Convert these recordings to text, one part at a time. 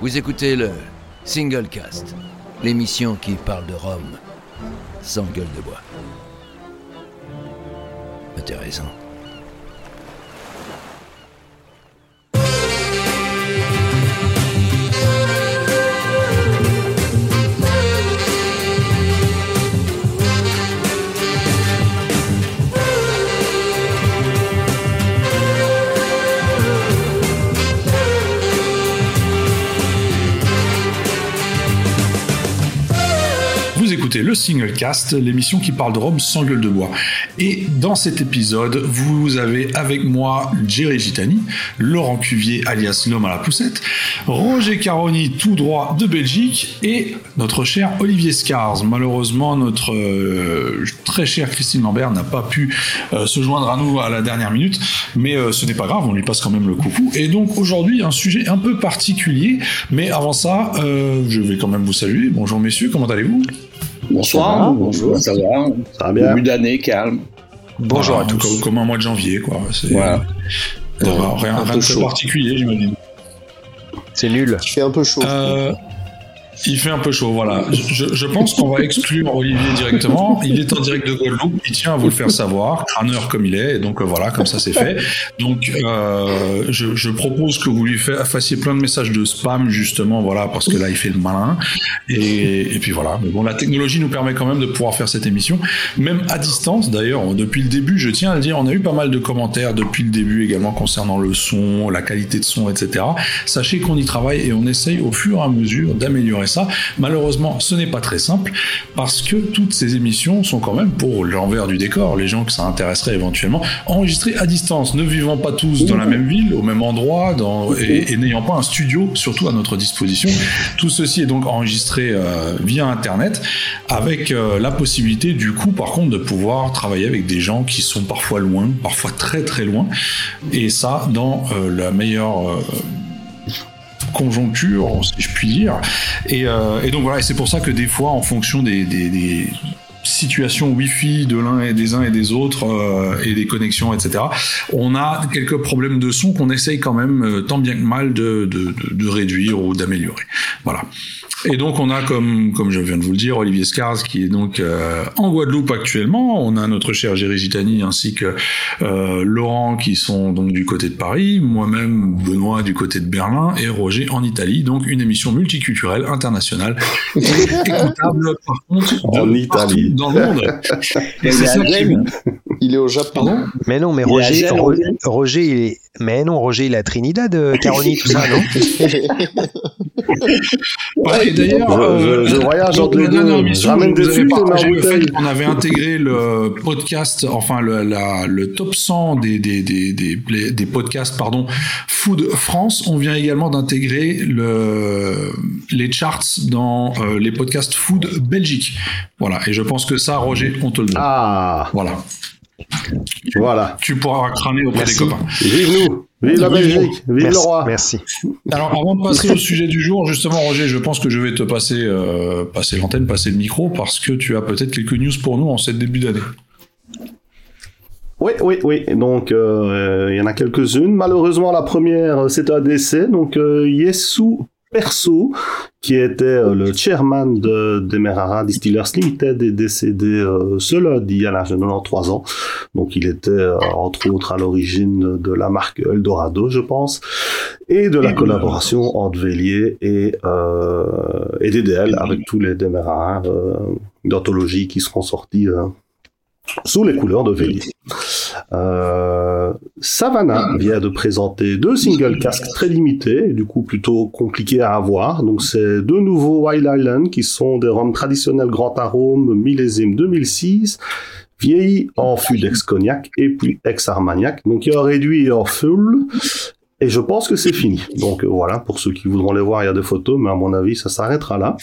Vous écoutez le Single Cast, l'émission qui parle de Rome sans gueule de bois. Intéressant. Le Single Cast, l'émission qui parle de Rome sans gueule de bois. Et dans cet épisode, vous avez avec moi Jerry Gitani, Laurent Cuvier alias l'homme à la poussette, Roger Caroni tout droit de Belgique et notre cher Olivier Scars. Malheureusement, notre euh, très chère Christine Lambert n'a pas pu euh, se joindre à nous à la dernière minute, mais euh, ce n'est pas grave, on lui passe quand même le coucou. Et donc aujourd'hui, un sujet un peu particulier, mais avant ça, je vais quand même vous saluer. Bonjour messieurs, comment allez-vous? Bonsoir, bonjour, ça va Ça va bien Début d'année, calme. Bonjour à tous. Comme, comme un mois de janvier, quoi. C'est Voilà. euh, rien, de particulier, j'imagine. C'est nul. Il fait un peu chaud. Euh, il fait un peu chaud, voilà. Je, pense qu'on va exclure Olivier directement. Il est en direct de Guadeloupe, il tient à vous le faire savoir, crâneur comme il est, et donc euh, voilà, comme ça c'est fait. Donc euh, je, propose que vous lui fa- fassiez plein de messages de spam, justement, voilà, parce que là il fait le malin. Et, et puis voilà. Mais bon, la technologie nous permet quand même de pouvoir faire cette émission, même à distance d'ailleurs. Depuis le début, je tiens à le dire, on a eu pas mal de commentaires depuis le début également concernant le son, la qualité de son, etc. Sachez qu'on y travaille et on essaye au fur et à mesure d'améliorer ça. Malheureusement, ce n'est pas très simple parce que toutes ces émissions sont quand même pour l'envers du décor, les gens que ça intéresserait éventuellement, enregistrées à distance, ne vivant pas tous dans la même ville, au même endroit, dans, et, et n'ayant pas un studio surtout à notre disposition. Tout ceci est donc enregistré euh, via Internet avec euh, la possibilité du coup par contre de pouvoir travailler avec des gens qui sont parfois loin, parfois très très loin, et ça dans euh, la meilleure... conjoncture, si je puis dire. Et, euh, et donc voilà, et c'est pour ça que des fois, en fonction des, situations Wi-Fi de l'un et des uns et des autres euh, et des connexions, etc. On a quelques problèmes de son qu'on essaye quand même euh, tant bien que mal de- de réduire ou d'améliorer. Voilà. Et donc on a comme comme je viens de vous le dire Olivier Scars qui est donc euh, en Guadeloupe actuellement. On a notre cher Géry Gitani ainsi que euh, Laurent qui sont donc du côté de Paris, moi-même Benoît du côté de Berlin et Roger en Italie. Donc une émission multiculturelle internationale et écoutable par contre de En Italie. dans le monde. Et Il c'est ça qui. Il est au Japon. Pardon? Mais non, mais Roger. Roger, il est... mais non, Roger, à Trinidad, euh, Caroni, tout ça, non Ouais, et d'ailleurs, Je- euh, je- je voyage entre de les la deux. Je ramène je des le fait qu'on avait intégré le podcast, enfin le, la- le top 100 des, des, des, des, des podcasts, pardon, Food France. On vient également d'intégrer le, les charts dans euh, les podcasts Food Belgique. Voilà. Et je pense que ça, Roger, on te le donne. Ah, Voilà. Voilà. Tu pourras crâner auprès Merci. des copains. Vive nous Vive la Belgique Vive Merci. le roi Merci. Alors, avant de passer au sujet du jour, justement, Roger, je pense que je vais te passer, euh, passer l'antenne, passer le micro, parce que tu as peut-être quelques news pour nous en cette début d'année. Oui, oui, oui. Donc, euh, il y en a quelques-unes. Malheureusement, la première, euh, c'est un décès. Donc, euh, Yesu Perso, qui était euh, le chairman de Demerara Distillers Limited, est décédé euh, ce lundi à l'âge de 93 ans. Donc, il était, euh, entre autres, à l'origine de la marque Eldorado, je pense, et de la collaboration entre Vélier et, euh, et DDL avec tous les Demerara euh, d'anthologie qui seront sortis euh, sous les couleurs de Vélier. Euh, Savannah vient de présenter deux singles casques très limités, du coup plutôt compliqués à avoir. Donc c'est deux nouveaux Wild Island qui sont des rhums traditionnels Grand Arôme millésime 2006, vieillis en fût d'ex-cognac et puis ex-armagnac. Donc il y a réduit et un full. Et je pense que c'est fini. Donc euh, voilà, pour ceux qui voudront les voir, il y a des photos, mais à mon avis, ça s'arrêtera là.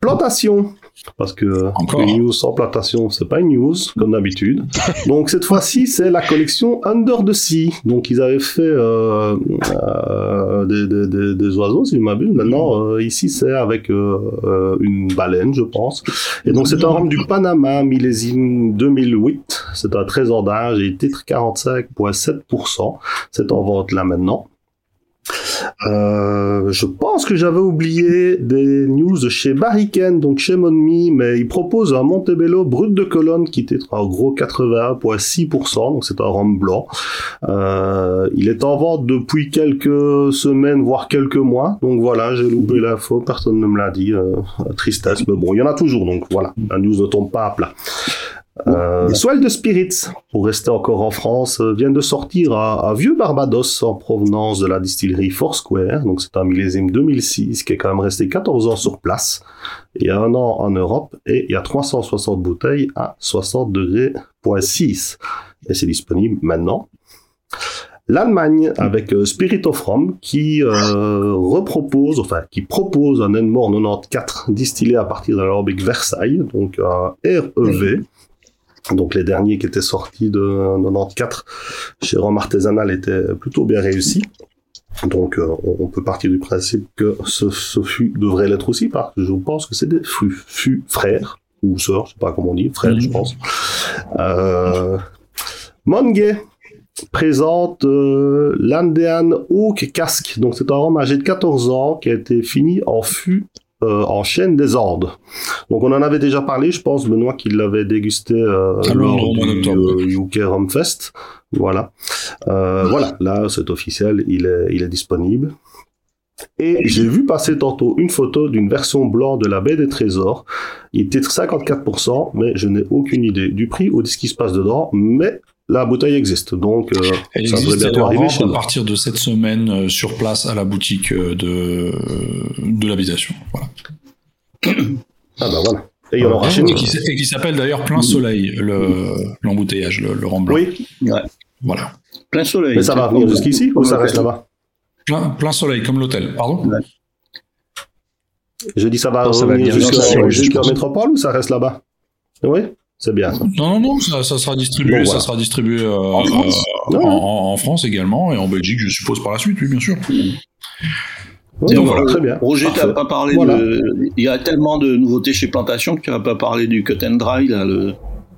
Plantation. Parce que Encore. les news sans plantation, c'est pas une news, comme d'habitude. Donc cette fois-ci, c'est la collection Under the Sea. Donc ils avaient fait euh, euh, des, des- des- des oiseaux, si je m'abuse. Maintenant, euh, ici, c'est avec une baleine, je pense. Et donc c'est un rhum du Panama, millésime 2008. C'est un trésor d'âge et titre 45,7%. C'est en vente là maintenant. Euh, je pense que j'avais oublié des news chez Barriken, donc chez Monmi, mais il propose un Montebello brut de colonne qui était en gros 81,6%, donc c'est un rhum blanc. Euh, il est en vente depuis quelques semaines, voire quelques mois, donc voilà, j'ai loupé l'info, personne ne me l'a dit, euh, tristesse, mais bon, il y en a toujours, donc voilà, la news ne tombe pas à plat. Euh, de Spirits, pour rester encore en France, euh, vient de sortir à, Vieux Barbados en provenance de la distillerie Foursquare. Donc c'est un millésime 2006 qui est quand même resté 14 ans sur place et un an en Europe et il y a 360 bouteilles à 60 degrés 6 et c'est disponible maintenant. L'Allemagne avec euh, Spirit of Rome qui euh, repropose, enfin qui propose un Enmore 94 distillé à partir de l'alambic Versailles, donc un REV. Donc les derniers qui étaient sortis de 94 chez Rome Artisanal étaient plutôt bien réussis. Donc euh, on peut partir du principe que ce, fût devrait l'être aussi parce que je pense que c'est des fûts, frères ou sœurs, je sais pas comment on dit, frères je pense. Euh, présente euh, l'Andean Oak Casque. Donc c'est un rhum âgé de 14 ans qui a été fini en fût euh, en chaîne des ordres. Donc on en avait déjà parlé, je pense, Benoît, qui l'avait dégusté euh, lors du UK euh, Rum Fest. Voilà. voilà, là c'est officiel, il est, il est disponible. Et j'ai vu passer tantôt une photo d'une version blanc de la baie des trésors. Il titre 54%, mais je n'ai aucune idée du prix ou de ce qui se passe dedans. Mais la bouteille existe, donc euh, elle ça existe, bientôt arriver chez à partir de cette semaine euh, sur place à la boutique euh, de de l'habitation. Voilà. Ah bah voilà. Et il y en aura chez nous. Et qui, s'appelle d'ailleurs Plein Soleil, le l'embouteillage, le, le. Oui. Ouais. Voilà. Plein Soleil. Mais ça va venir jusqu'ici ou ça reste là-bas? Plein, plein Soleil, comme l'hôtel. Pardon? Ouais. Je dis ça va ça venir jusqu'à Métropole ou ça reste là-bas? Oui. C'est bien. Non, non, non, ça, sera distribué, ça sera distribué euh, en, France euh, en, France également et en Belgique, je suppose par la suite, oui, bien sûr. voilà. Très bien. Roger, tu n'as pas parlé de. Il y a tellement de nouveautés chez Plantation que tu n'as pas parlé du cut and dry, là, le,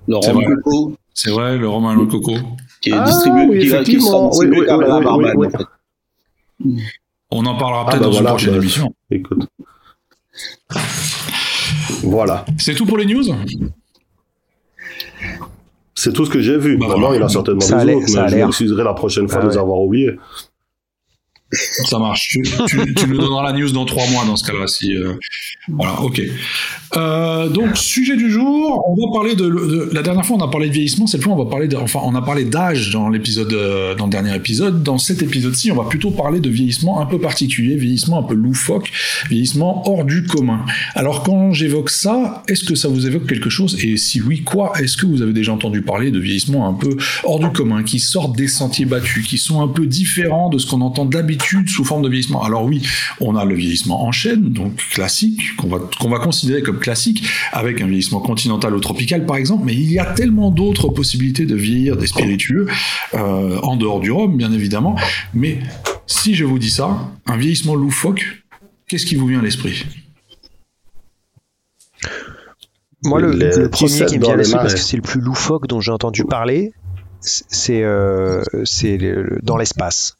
le rhum coco. C'est vrai, le rhum le coco. Qui est ah, distribué, oui, qui, qui oui, oui, à la Barbade, en fait. On en parlera ah, peut-être bah dans une prochaine bah, émission. Écoute. Voilà. C'est tout pour les news? C'est tout ce que j'ai vu. Bah, il a certainement des autres, mais je m'excuserai la prochaine fois de les avoir oubliés. Ça marche. Tu, tu, nous donneras la news dans trois mois dans ce cas-là. Si, euh, Voilà, ok. Euh, donc, sujet du jour, on va parler de, La dernière fois, on a parlé de vieillissement. Cette fois, on va parler. Enfin, on a parlé d'âge dans l'épisode, euh, dans le dernier épisode. Dans cet épisode-ci, on va plutôt parler de vieillissement un peu particulier, vieillissement un peu loufoque, vieillissement hors du commun. Alors, quand j'évoque ça, est-ce que ça vous évoque quelque chose? Et si oui, quoi? Est-ce que vous avez déjà entendu parler de vieillissement un peu hors du commun, qui sortent des sentiers battus, qui sont un peu différents de ce qu'on entend d'habitude sous forme de vieillissement. Alors oui, on a le vieillissement en chaîne, donc classique, qu'on va, qu'on va considérer comme classique, avec un vieillissement continental ou tropical par exemple, mais il y a tellement d'autres possibilités de vieillir des spiritueux, euh, en dehors du rhum bien évidemment, mais si je vous dis ça, un vieillissement loufoque, qu'est-ce qui vous vient à l'esprit? Moi, le, premier qui me vient à l'esprit, parce que c'est le plus loufoque dont j'ai entendu parler, c'est euh, dans l'espace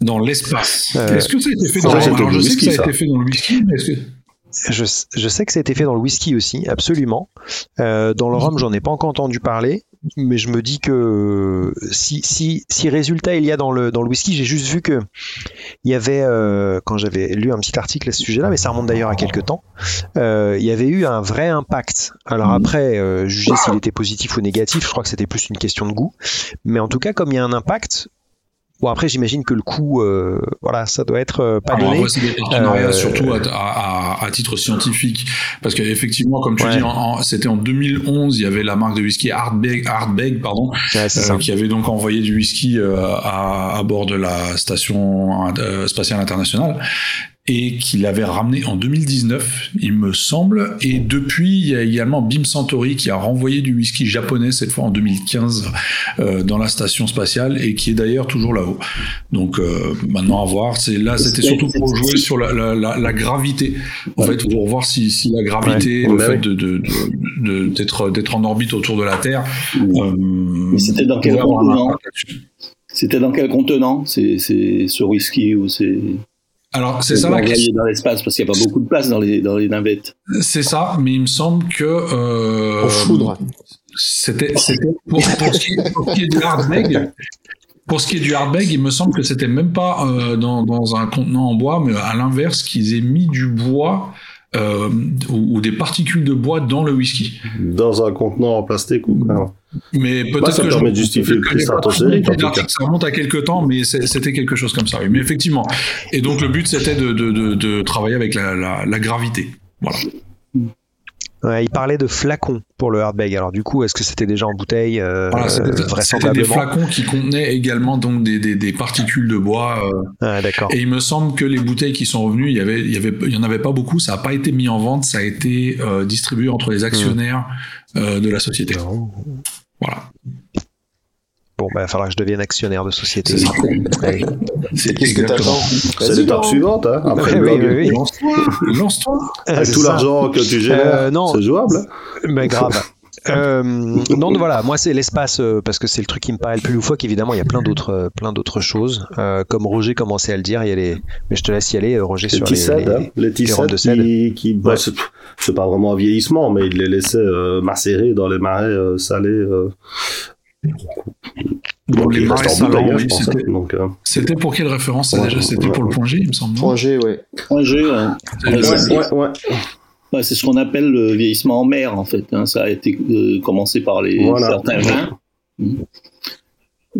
dans l'espace. Euh, est-ce que ça a été fait dans, Alors, je sais que ça a été fait dans le whisky, mais est-ce que... Je, je, sais que ça a été fait dans le whisky aussi, absolument. Euh, dans le rhum, j'en ai pas encore entendu parler, mais je me dis que si, si, si résultat il y a dans le, dans le whisky, j'ai juste vu que il y avait, euh, quand j'avais lu un petit article à ce sujet-là, mais ça remonte d'ailleurs à quelques temps, euh, il y avait eu un vrai impact. Alors après, euh, juger s'il était positif ou négatif, je crois que c'était plus une question de goût, mais en tout cas, comme il y a un impact, Bon après j'imagine que le coût, euh, voilà, ça doit être euh, pas donné. c'est des partenariats euh, surtout à, à, à, titre scientifique, parce qu'effectivement, comme tu dis, c'était en 2011, il y avait la marque de whisky Hardbeg, Hardbeg pardon, qui avait donc envoyé du whisky à, à, bord de la station spatiale internationale et qu'il avait ramené en 2019, il me semble. Et depuis, il y a également Bim Santori qui a renvoyé du whisky japonais, cette fois en 2015, euh, dans la station spatiale et qui est d'ailleurs toujours là-haut. Donc euh, maintenant à voir. C'est là, c'était surtout pour jouer sur la, la, la, gravité. En fait, pour voir si, si la gravité, le fait de, de, de, d'être d'être en orbite autour de la Terre. Euh, Mais c'était dans quel contenant C'était dans quel contenant C'est ce whisky ou c'est Alors, c'est ça la question. dans l'espace parce qu'il n'y a pas beaucoup de place dans les, dans les navettes. C'est ça, mais il me semble que. Euh, foudre. C'était, c'était pour, pour, ce qui, pour, ce qui, est du hardbag. Pour ce qui est du hardbag, il me semble que c'était même pas euh, dans, dans, un contenant en bois, mais à l'inverse, qu'ils aient mis du bois euh, ou, ou, des particules de bois dans le whisky. Dans un contenant en plastique ou quoi mais peut-être bah, ça que permet je, de justifier le prix ça remonte à quelques temps, mais c'était quelque chose comme ça. Oui. Mais effectivement. Et donc le but c'était de, de, de, de, travailler avec la, la, la gravité. Voilà. Ouais, il parlait de flacons pour le hardbag. Alors du coup, est-ce que c'était déjà en bouteille euh, voilà, C'était des flacons qui contenaient également donc des, des, des particules de bois. Euh, ah, d'accord. Et il me semble que les bouteilles qui sont revenues, il y avait, il y avait, il y en avait pas beaucoup. Ça n'a pas été mis en vente. Ça a été euh, distribué entre les actionnaires mmh. de la société. Oh. Voilà. Bon, bah, il va falloir que je devienne actionnaire de société. C'est qu'est-ce que t'attends C'est l'étape suivante, hein, après le blog. Oui, oui. Lance-toi. Avec tout l'argent que tu gères, euh, c'est jouable. Mais grave. Euh, non, voilà, moi c'est l'espace euh, parce que c'est le truc qui me paraît le plus loufoque. Évidemment, il y a plein d'autres, euh, plein d'autres choses. Euh, comme Roger commençait à le dire, il y a les. Mais je te laisse y aller, Roger, les sur les, les, hein, les, les de. Qui, qui bah, ouais. c'est pas vraiment un vieillissement, mais il les laissait macérer dans les marais salés. Donc, les marais salants, oui, c'était euh... pour quelle référence ouais, déjà C'était ouais, pour le point G, il me semble. Point G, ouais. Point G, ouais. c'est ce qu'on appelle le vieillissement en mer, en fait. Hein. Ça a été euh, commencé par les, voilà. certains vins.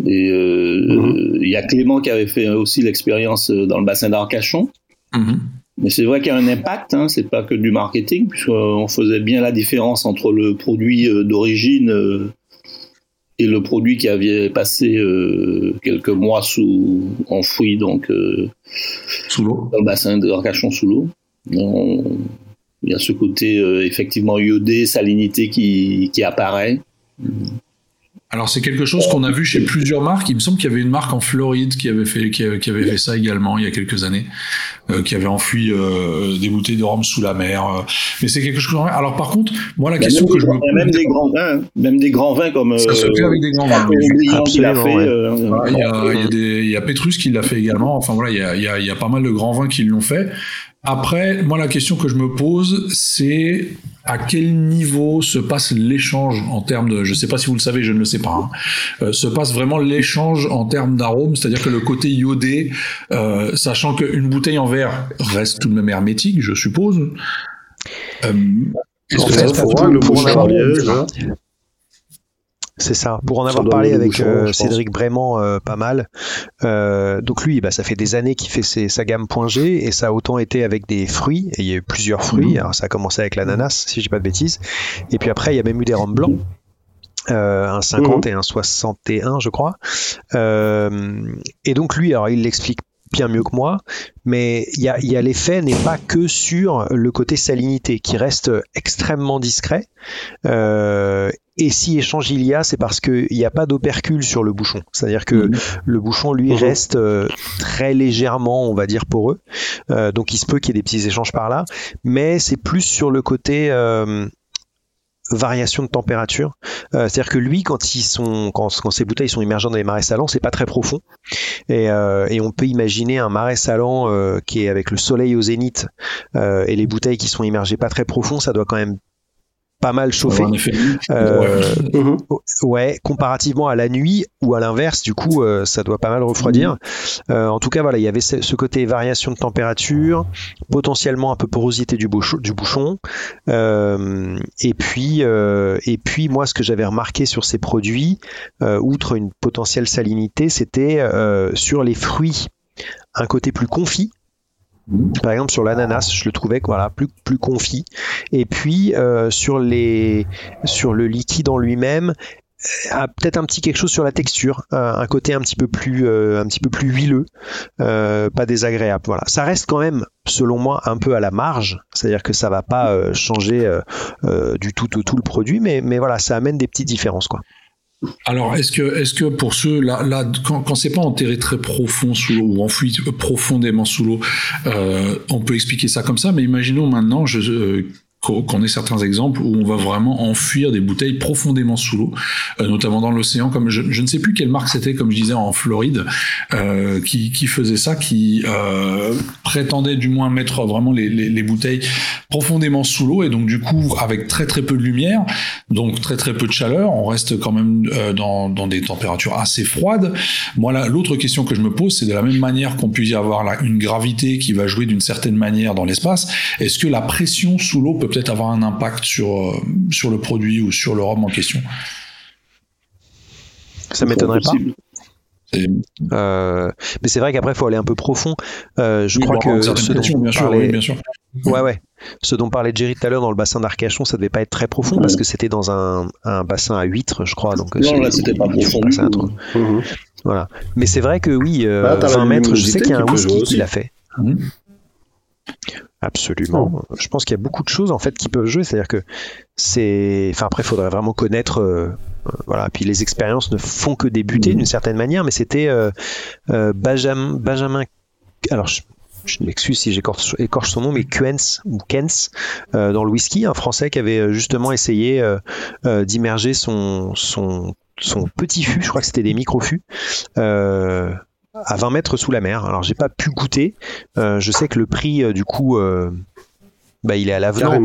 Et euh, il mm -hmm. y a Clément qui avait fait aussi l'expérience dans le bassin d'Arcachon. Mm -hmm. Mais c'est vrai qu'il y a un impact, hein, c'est pas que du marketing, puisqu'on faisait bien la différence entre le produit d'origine et le produit qui avait passé euh, quelques mois sous enfoui donc euh, sous l'eau dans le bassin d'Arcachon sous l'eau. Il y a ce côté euh, effectivement iodé, salinité qui, qui apparaît. Alors c'est quelque chose qu'on a vu chez plusieurs marques. Il me semble qu'il y avait une marque en Floride qui avait fait qui avait, qui avait fait ça également il y a quelques années, euh, qui avait enfui euh, des bouteilles de rhum sous la mer. Euh. Mais c'est quelque chose. Alors par contre, moi la bah, question que je me même des grands vins, hein. même des grands vins comme ça se fait avec des grands vins. Fait. Ouais. il, y a, il, y a des, il y a Petrus qui l'a fait également. Enfin voilà, il y a, il y a, il y a pas mal de grands vins qui l'ont fait. Après, moi, la question que je me pose, c'est à quel niveau se passe l'échange en termes de, je sais pas si vous le savez, je ne le sais pas, hein, euh, se passe vraiment l'échange en termes d'arômes, c'est-à-dire que le côté iodé, euh, sachant qu'une bouteille en verre reste tout de même hermétique, je suppose. Euh, Est-ce que ça se pour le pour c'est ça. Pour en avoir parlé avec euh, Cédric Brément euh, pas mal. Euh, donc lui, bah, ça fait des années qu'il fait ses, sa gamme point G et ça a autant été avec des fruits. Et il y a eu plusieurs fruits. Mmh. Alors ça a commencé avec l'ananas, si je dis pas de bêtises. Et puis après, il y a même eu des rhums blancs. Euh, un 50 mmh. et un 61 je crois euh, et donc lui alors il l'explique bien mieux que moi, mais il y a, y a l'effet n'est pas que sur le côté salinité qui reste extrêmement discret. Euh, et si échange il y a, c'est parce qu'il n'y a pas d'opercule sur le bouchon. C'est-à-dire que mmh. le bouchon, lui, mmh. reste euh, très légèrement, on va dire, poreux. Euh, donc il se peut qu'il y ait des petits échanges par là. Mais c'est plus sur le côté euh, variation de température. Euh, C'est-à-dire que lui, quand ils sont, quand, quand, ces bouteilles sont immergées dans les marais salants, c'est pas très profond. Et, et, on peut imaginer un marais salant qui est avec le soleil au zénith et les bouteilles qui sont immergées pas très profond, ça doit quand même pas mal chauffé. Euh, ouais. ouais. comparativement à la nuit ou à l'inverse, du coup, euh, ça doit pas mal refroidir. Mmh. Euh, en tout cas, voilà, il y avait ce, côté variation de température, potentiellement un peu porosité du, bouchon. Du bouchon. Euh, et puis, euh, et puis, moi, ce que j'avais remarqué sur ces produits, euh, outre une potentielle salinité, c'était sur les fruits un côté plus confit par exemple sur l'ananas, je le trouvais voilà plus plus confit. Et puis euh, sur les sur le liquide en lui-même, a peut-être un petit quelque chose sur la texture, un, côté un petit peu plus euh, un petit peu plus huileux, euh, pas désagréable. Voilà, ça reste quand même selon moi un peu à la marge, c'est-à-dire que ça va pas euh, changer euh, du tout, tout tout le produit, mais mais voilà, ça amène des petites différences quoi. Alors, est-ce que, est-ce que pour ceux là, là quand, quand c'est pas enterré très profond sous l'eau ou enfoui profondément sous l'eau, euh, on peut expliquer ça comme ça. Mais imaginons maintenant, je, euh, qu'on ait certains exemples où on va vraiment enfuir des bouteilles profondément sous l'eau, euh, notamment dans l'océan, comme je, ne sais plus quelle marque c'était, comme je disais, en Floride, euh, qui, qui, faisait ça, qui euh, prétendait du moins mettre vraiment les, les, les bouteilles profondément sous l'eau, et donc du coup, avec très très peu de lumière, donc très très peu de chaleur, on reste quand même euh, dans, dans des températures assez froides. Moi, l'autre question que je me pose, c'est de la même manière qu'on puisse y avoir là, une gravité qui va jouer d'une certaine manière dans l'espace, est-ce que la pression sous l'eau peut peut-être avoir un impact sur, euh, sur le produit ou sur le rhum en question. Ça m'étonnerait pas. Euh, mais c'est vrai qu'après, il faut aller un peu profond. Euh, je crois que ce dont, bien sûr, parlait... bien sûr. Ouais, ouais. Ce dont parlait Jerry tout à l'heure dans le bassin d'Arcachon, ça devait pas être très profond parce que c'était dans un, un, bassin à huîtres, je crois. Donc non, là, c'était pas profond. Mhm. Voilà. Mais c'est vrai que oui, 20 bah, mètres, je sais qu'il y a un whisky qui l'a fait. Mhm. Absolument. Je pense qu'il y a beaucoup de choses en fait qui peuvent jouer. C'est-à-dire que c'est. Enfin après, il faudrait vraiment connaître. Euh, euh, voilà. Puis les expériences ne font que débuter d'une certaine manière. Mais c'était euh, Benjamin, Benjamin. Alors je, m'excuse si j'écorche son nom, mais Quens ou Kens dans le whisky, un Français qui avait justement essayé d'immerger son, son, son petit fût. Je crois que c'était des micro-fûts à 20 mètres sous la mer. Alors j'ai pas pu goûter. Euh, je sais que le prix euh, du coup euh, bah, il est à l'avenant.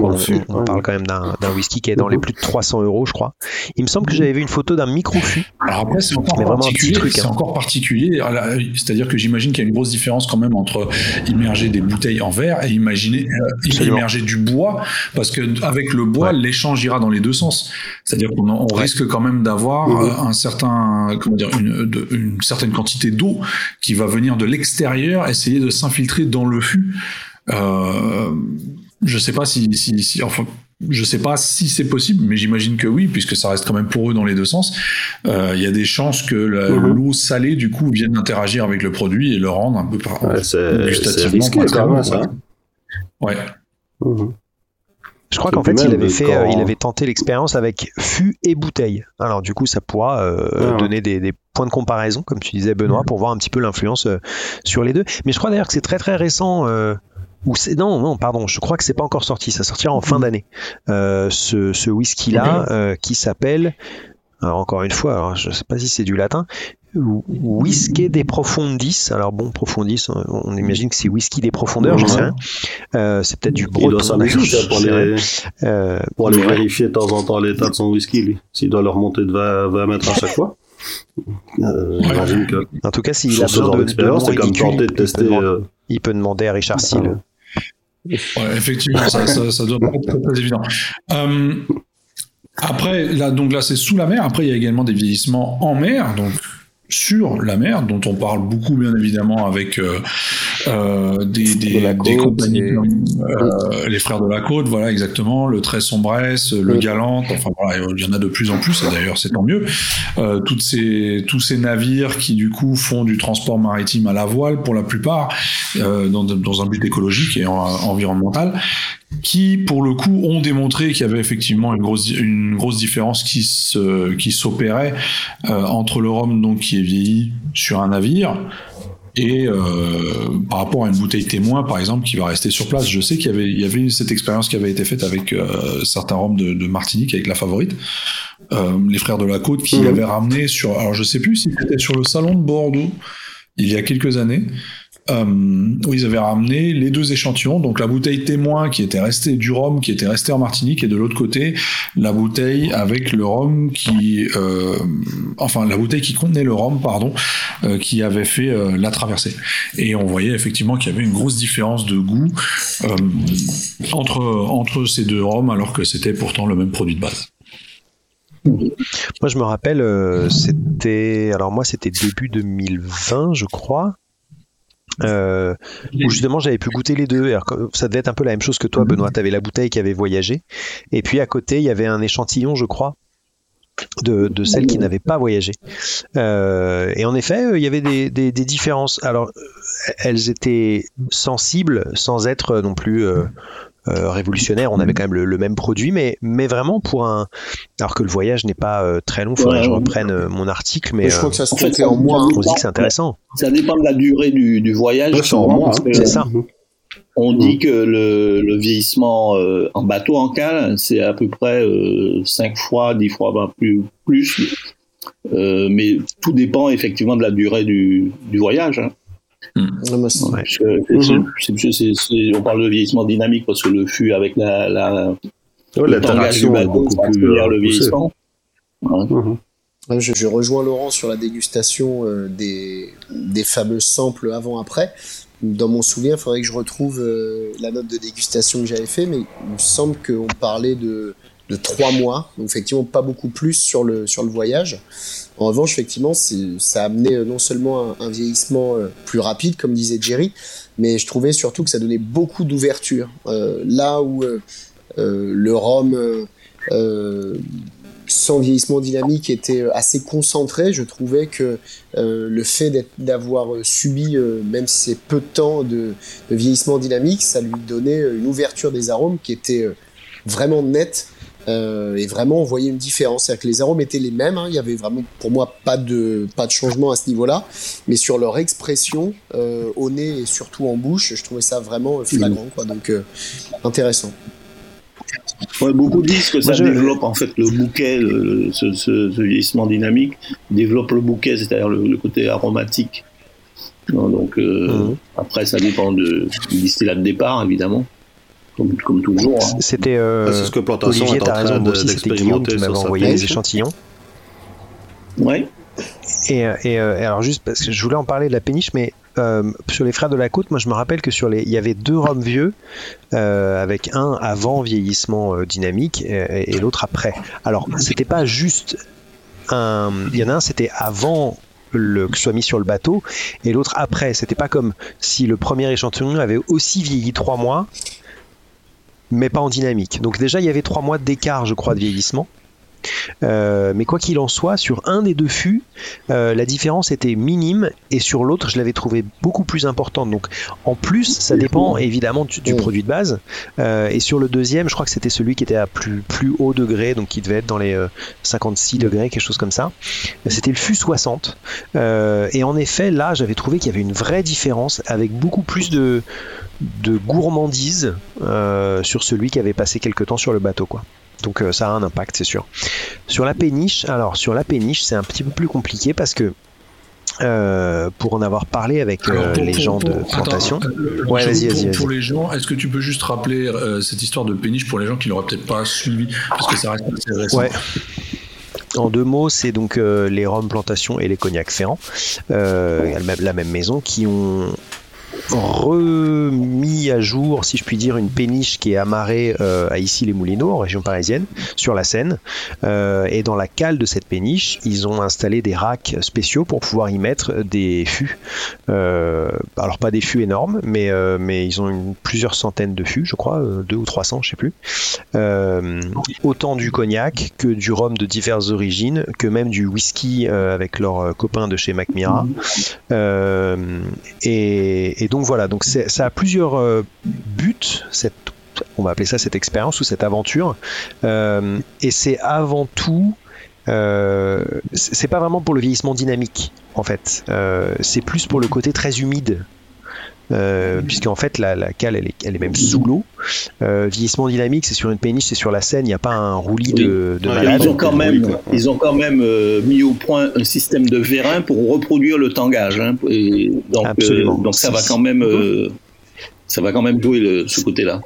On, parle quand même d'un whisky qui est dans les plus de 300 euros, je crois. Il me semble que j'avais vu une photo d'un micro-fût. Alors après, c'est encore, particulier. C'est hein. encore particulier. C'est-à-dire que j'imagine qu'il y a une grosse différence quand même entre immerger des bouteilles en verre et imaginer euh, immerger du bois, parce que avec le bois, l'échange ira dans les deux sens. C'est-à-dire qu'on risque quand même d'avoir euh, un certain, comment dire, une, une certaine quantité d'eau qui va venir de l'extérieur, essayer de s'infiltrer dans le fût. Euh, je sais pas si, si, enfin, je sais pas si c'est possible, mais j'imagine que oui, puisque ça reste quand même pour eux dans les deux sens. Euh, il y a des chances que mhm. l'eau salée, du coup, vienne interagir avec le produit et le rendre un peu par, ouais, gustativement quand même, ça. Ouais. Mhm. Je crois qu'en fait, il avait fait, euh, il avait tenté l'expérience avec fût et bouteille. Alors du coup, ça pourra euh, ah donner des, points de comparaison, comme tu disais Benoît, mhm. pour voir un petit peu l'influence sur les deux. Mais je crois d'ailleurs que c'est très très récent non non pardon je crois que c'est pas encore sorti ça sortira en fin d'année euh, ce, whisky là euh, qui s'appelle encore une fois alors, je sais pas si c'est du latin Whisky des profondis. Alors bon, profondis, on imagine que c'est whisky des profondeurs, je sais rien. Euh, c'est peut-être du breton. pour aller vérifier de temps en temps l'état de son whisky, lui. S'il doit le remonter de 20, mètres à chaque fois. En tout cas, s'il a besoin de, de. Il peut demander à Richard Seal effectivement, ça, ça, doit pas être très, évident. Euh, après, là, donc là, c'est sous la mer. Après, il y a également des vieillissements en mer. Donc, sur la mer, dont on parle beaucoup bien évidemment avec euh, euh, des, des, des compagnies, euh, les frères de la côte, voilà exactement, le très sombresse, le galant, enfin voilà, il y en a de plus en plus, et d'ailleurs c'est tant mieux. Euh, toutes ces, tous ces navires qui du coup font du transport maritime à la voile pour la plupart, euh, dans, dans, un but écologique et environnemental, qui, pour le coup, ont démontré qu'il y avait effectivement une grosse, une grosse différence qui se, qui s'opérait euh, entre le rhum donc qui est vieilli sur un navire et euh, par rapport à une bouteille témoin, par exemple, qui va rester sur place. Je sais qu'il y avait, il y avait cette expérience qui avait été faite avec euh, certains rhums de, de, Martinique, avec la favorite, les frères de la côte, qui mmh. avaient ramené sur, alors je sais plus si c'était sur le salon de Bordeaux il y a quelques années où ils avaient ramené les deux échantillons, donc la bouteille témoin qui était restée du rhum qui était resté en Martinique et de l'autre côté la bouteille avec le rhum qui, euh, enfin la bouteille qui contenait le rhum pardon, euh, qui avait fait euh, la traversée. Et on voyait effectivement qu'il y avait une grosse différence de goût euh, entre entre ces deux rhums alors que c'était pourtant le même produit de base. Moi, je me rappelle, euh, c'était. Alors, moi, c'était début 2020, je crois. Euh, où justement j'avais pu goûter les deux. ça devait être un peu la même chose que toi, Benoît. Tu avais la bouteille qui avait voyagé, et puis à côté il y avait un échantillon, je crois, de, de celle qui n'avait pas voyagé. Euh, et en effet, il y avait des, des, des, différences. Alors, elles étaient sensibles sans être non plus euh, euh, révolutionnaire. On avait quand même le, même produit, mais, mais vraiment pour un. Alors que le voyage n'est pas euh, très long, il faudrait que je reprenne euh, mon article. Mais, je crois que ça se fait en moins. On dit que c'est intéressant. Ça dépend de la durée du, du voyage. C'est ça. On dit que le, vieillissement euh, en bateau en cale, c'est à peu près euh, 5 fois, 10 fois ben, plus. plus. Euh, mais tout dépend effectivement de la durée du, du voyage. Hein. On parle de vieillissement dynamique parce que le fût avec la, la, ouais, l'interaction beaucoup plus le vieillissement. Mm-hmm. Je, rejoins Laurent sur la dégustation euh, des, des fameux samples avant-après dans mon souvenir, il faudrait que je retrouve euh, la note de dégustation que j'avais fait, mais il me semble qu'on parlait de, de trois mois, donc effectivement pas beaucoup plus sur le, sur le voyage. En revanche, effectivement, ça a amené euh, non seulement un, vieillissement euh, plus rapide, comme disait Jerry, mais je trouvais surtout que ça donnait beaucoup d'ouverture. là où le rhum sans vieillissement dynamique était euh, assez concentré. Je trouvais que euh, le fait d'avoir euh, subi, même si c'est peu de temps de, vieillissement dynamique, ça lui donnait une ouverture des arômes qui était vraiment nette. Et vraiment, on voyait une différence. C'est-à-dire que les arômes étaient les mêmes. Hein. Il y avait vraiment, pour moi, pas de, pas de changement à ce niveau-là. Mais sur leur expression, au nez et surtout en bouche, je trouvais ça vraiment flagrant. Quoi. Donc, intéressant beaucoup disent que ça développe en fait le bouquet, ce, vieillissement dynamique développe le bouquet, c'est-à-dire le, côté aromatique. donc euh, mhm. après, ça dépend de, du distillat de départ, évidemment. Comme, comme toujours. Hein. C'était euh, ce que Plantation Olivier, t'as raison, moi aussi c'était Guillaume qui m'avait envoyé les échantillons. Ouais. Et, euh, et, alors juste parce que je voulais en parler de la péniche, mais euh, sur les frères de la côte, moi je me rappelle que sur les, il y avait deux rhums vieux, euh, avec un avant vieillissement euh, dynamique et, l'autre après. Alors c'était pas juste un, il y en a un c'était avant le, que soit mis sur le bateau et l'autre après. C'était pas comme si le premier échantillon avait aussi vieilli trois mois, mais pas en dynamique. Donc déjà il y avait trois mois d'écart, je crois, de vieillissement. Euh, mais quoi qu'il en soit, sur un des deux fûts, euh, la différence était minime et sur l'autre, je l'avais trouvé beaucoup plus importante. Donc en plus, ça dépend évidemment du, produit de base. Euh, et sur le deuxième, je crois que c'était celui qui était à plus, plus haut degré, donc qui devait être dans les 56 degrés, quelque chose comme ça. C'était le fût 60. et en effet, là, j'avais trouvé qu'il y avait une vraie différence avec beaucoup plus de, de gourmandise sur celui qui avait passé quelques temps sur le bateau. quoi. Donc euh, ça a un impact, c'est sûr. Sur la péniche, alors sur la péniche, c'est un petit peu plus compliqué parce que euh, pour en avoir parlé avec euh, les gens de plantation. ouais, vas-y, vas-y. Pour, les gens, est-ce que tu peux juste rappeler cette histoire de péniche pour les gens qui l'auraient peut-être pas suivi? Parce que ça reste. Ouais. En deux mots, c'est donc les rhums plantation et les cognacs ferrand, la même maison, qui ont remis à jour, si je puis dire, une péniche qui est amarrée euh, à ici les Moulineaux, en région parisienne, sur la Seine. Euh, et dans la cale de cette péniche, ils ont installé des racks spéciaux pour pouvoir y mettre des fûts. Euh, alors pas des fûts énormes, mais, mais ils ont une, plusieurs centaines de fûts, je crois, deux ou trois cents, je sais plus. autant du cognac que du rhum de diverses origines, que même du whisky avec leurs copains de chez Macmira. et, et donc voilà, donc ça a plusieurs euh, buts, on va appeler ça cette expérience ou cette aventure, euh, et c'est avant tout euh, c'est pas vraiment pour le vieillissement dynamique en fait, c'est plus pour le côté très humide euh, puisqu'en fait la, la, cale elle est, elle est même sous l'eau. Euh, vieillissement dynamique, c'est sur une péniche, c'est sur la Seine, il n'y a pas un roulis de, de Ils ont quand même, ils ont quand même euh, mis au point un système de vérin pour reproduire le tangage. Hein, et donc, Absolument. donc ça va quand même, ça va quand même jouer le, ce côté-là.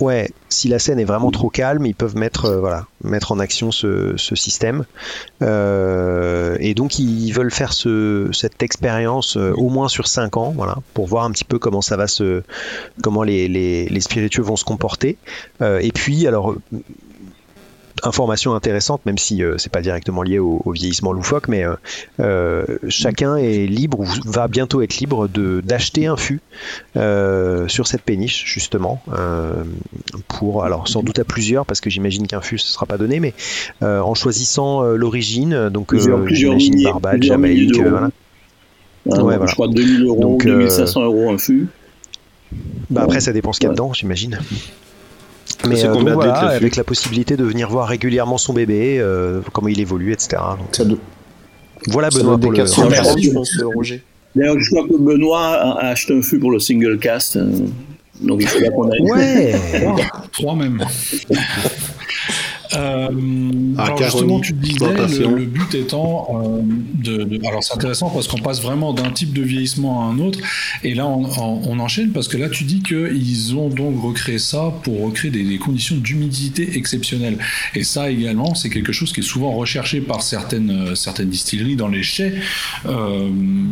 Ouais, si la scène est vraiment trop calme, ils peuvent mettre, euh, voilà, mettre en action ce, système. Euh, et donc ils veulent faire ce, cette expérience euh, au moins sur 5 ans, voilà, pour voir un petit peu comment ça va se, comment les, les, les spiritueux vont se comporter. et puis, alors, information intéressante, même si euh, c'est pas directement lié au, vieillissement loufoque, mais euh, euh, chacun est libre ou va bientôt être libre de d'acheter un fût sur cette péniche justement pour alors sans doute à plusieurs parce que j'imagine qu'un fût ce sera pas donné, mais en choisissant l'origine, donc j'imagine Barbade, Jamaïque, voilà. Je crois 2000 euros, donc, 2500 euros un fût. Bah après, ça dépend ce qu'il y a dedans, j'imagine. Mais euh, voilà, avec la possibilité de venir voir régulièrement son bébé, euh, comment il évolue, etc. Voilà Benoît pour le. je pense, Roger. D'ailleurs, je crois que Benoît a acheté un fût pour le single cast. Euh, Donc il faut qu'on aille. Ouais. Trois même. Euh, alors justement, tu disais, le, but étant euh, de, Alors c'est intéressant parce qu'on passe vraiment d'un type de vieillissement à un autre, et là on, enchaîne parce que là tu dis qu'ils ont donc recréé ça pour recréer des, conditions d'humidité exceptionnelles. Et ça également, c'est quelque chose qui est souvent recherché par certaines, certaines distilleries dans les chais. Euh,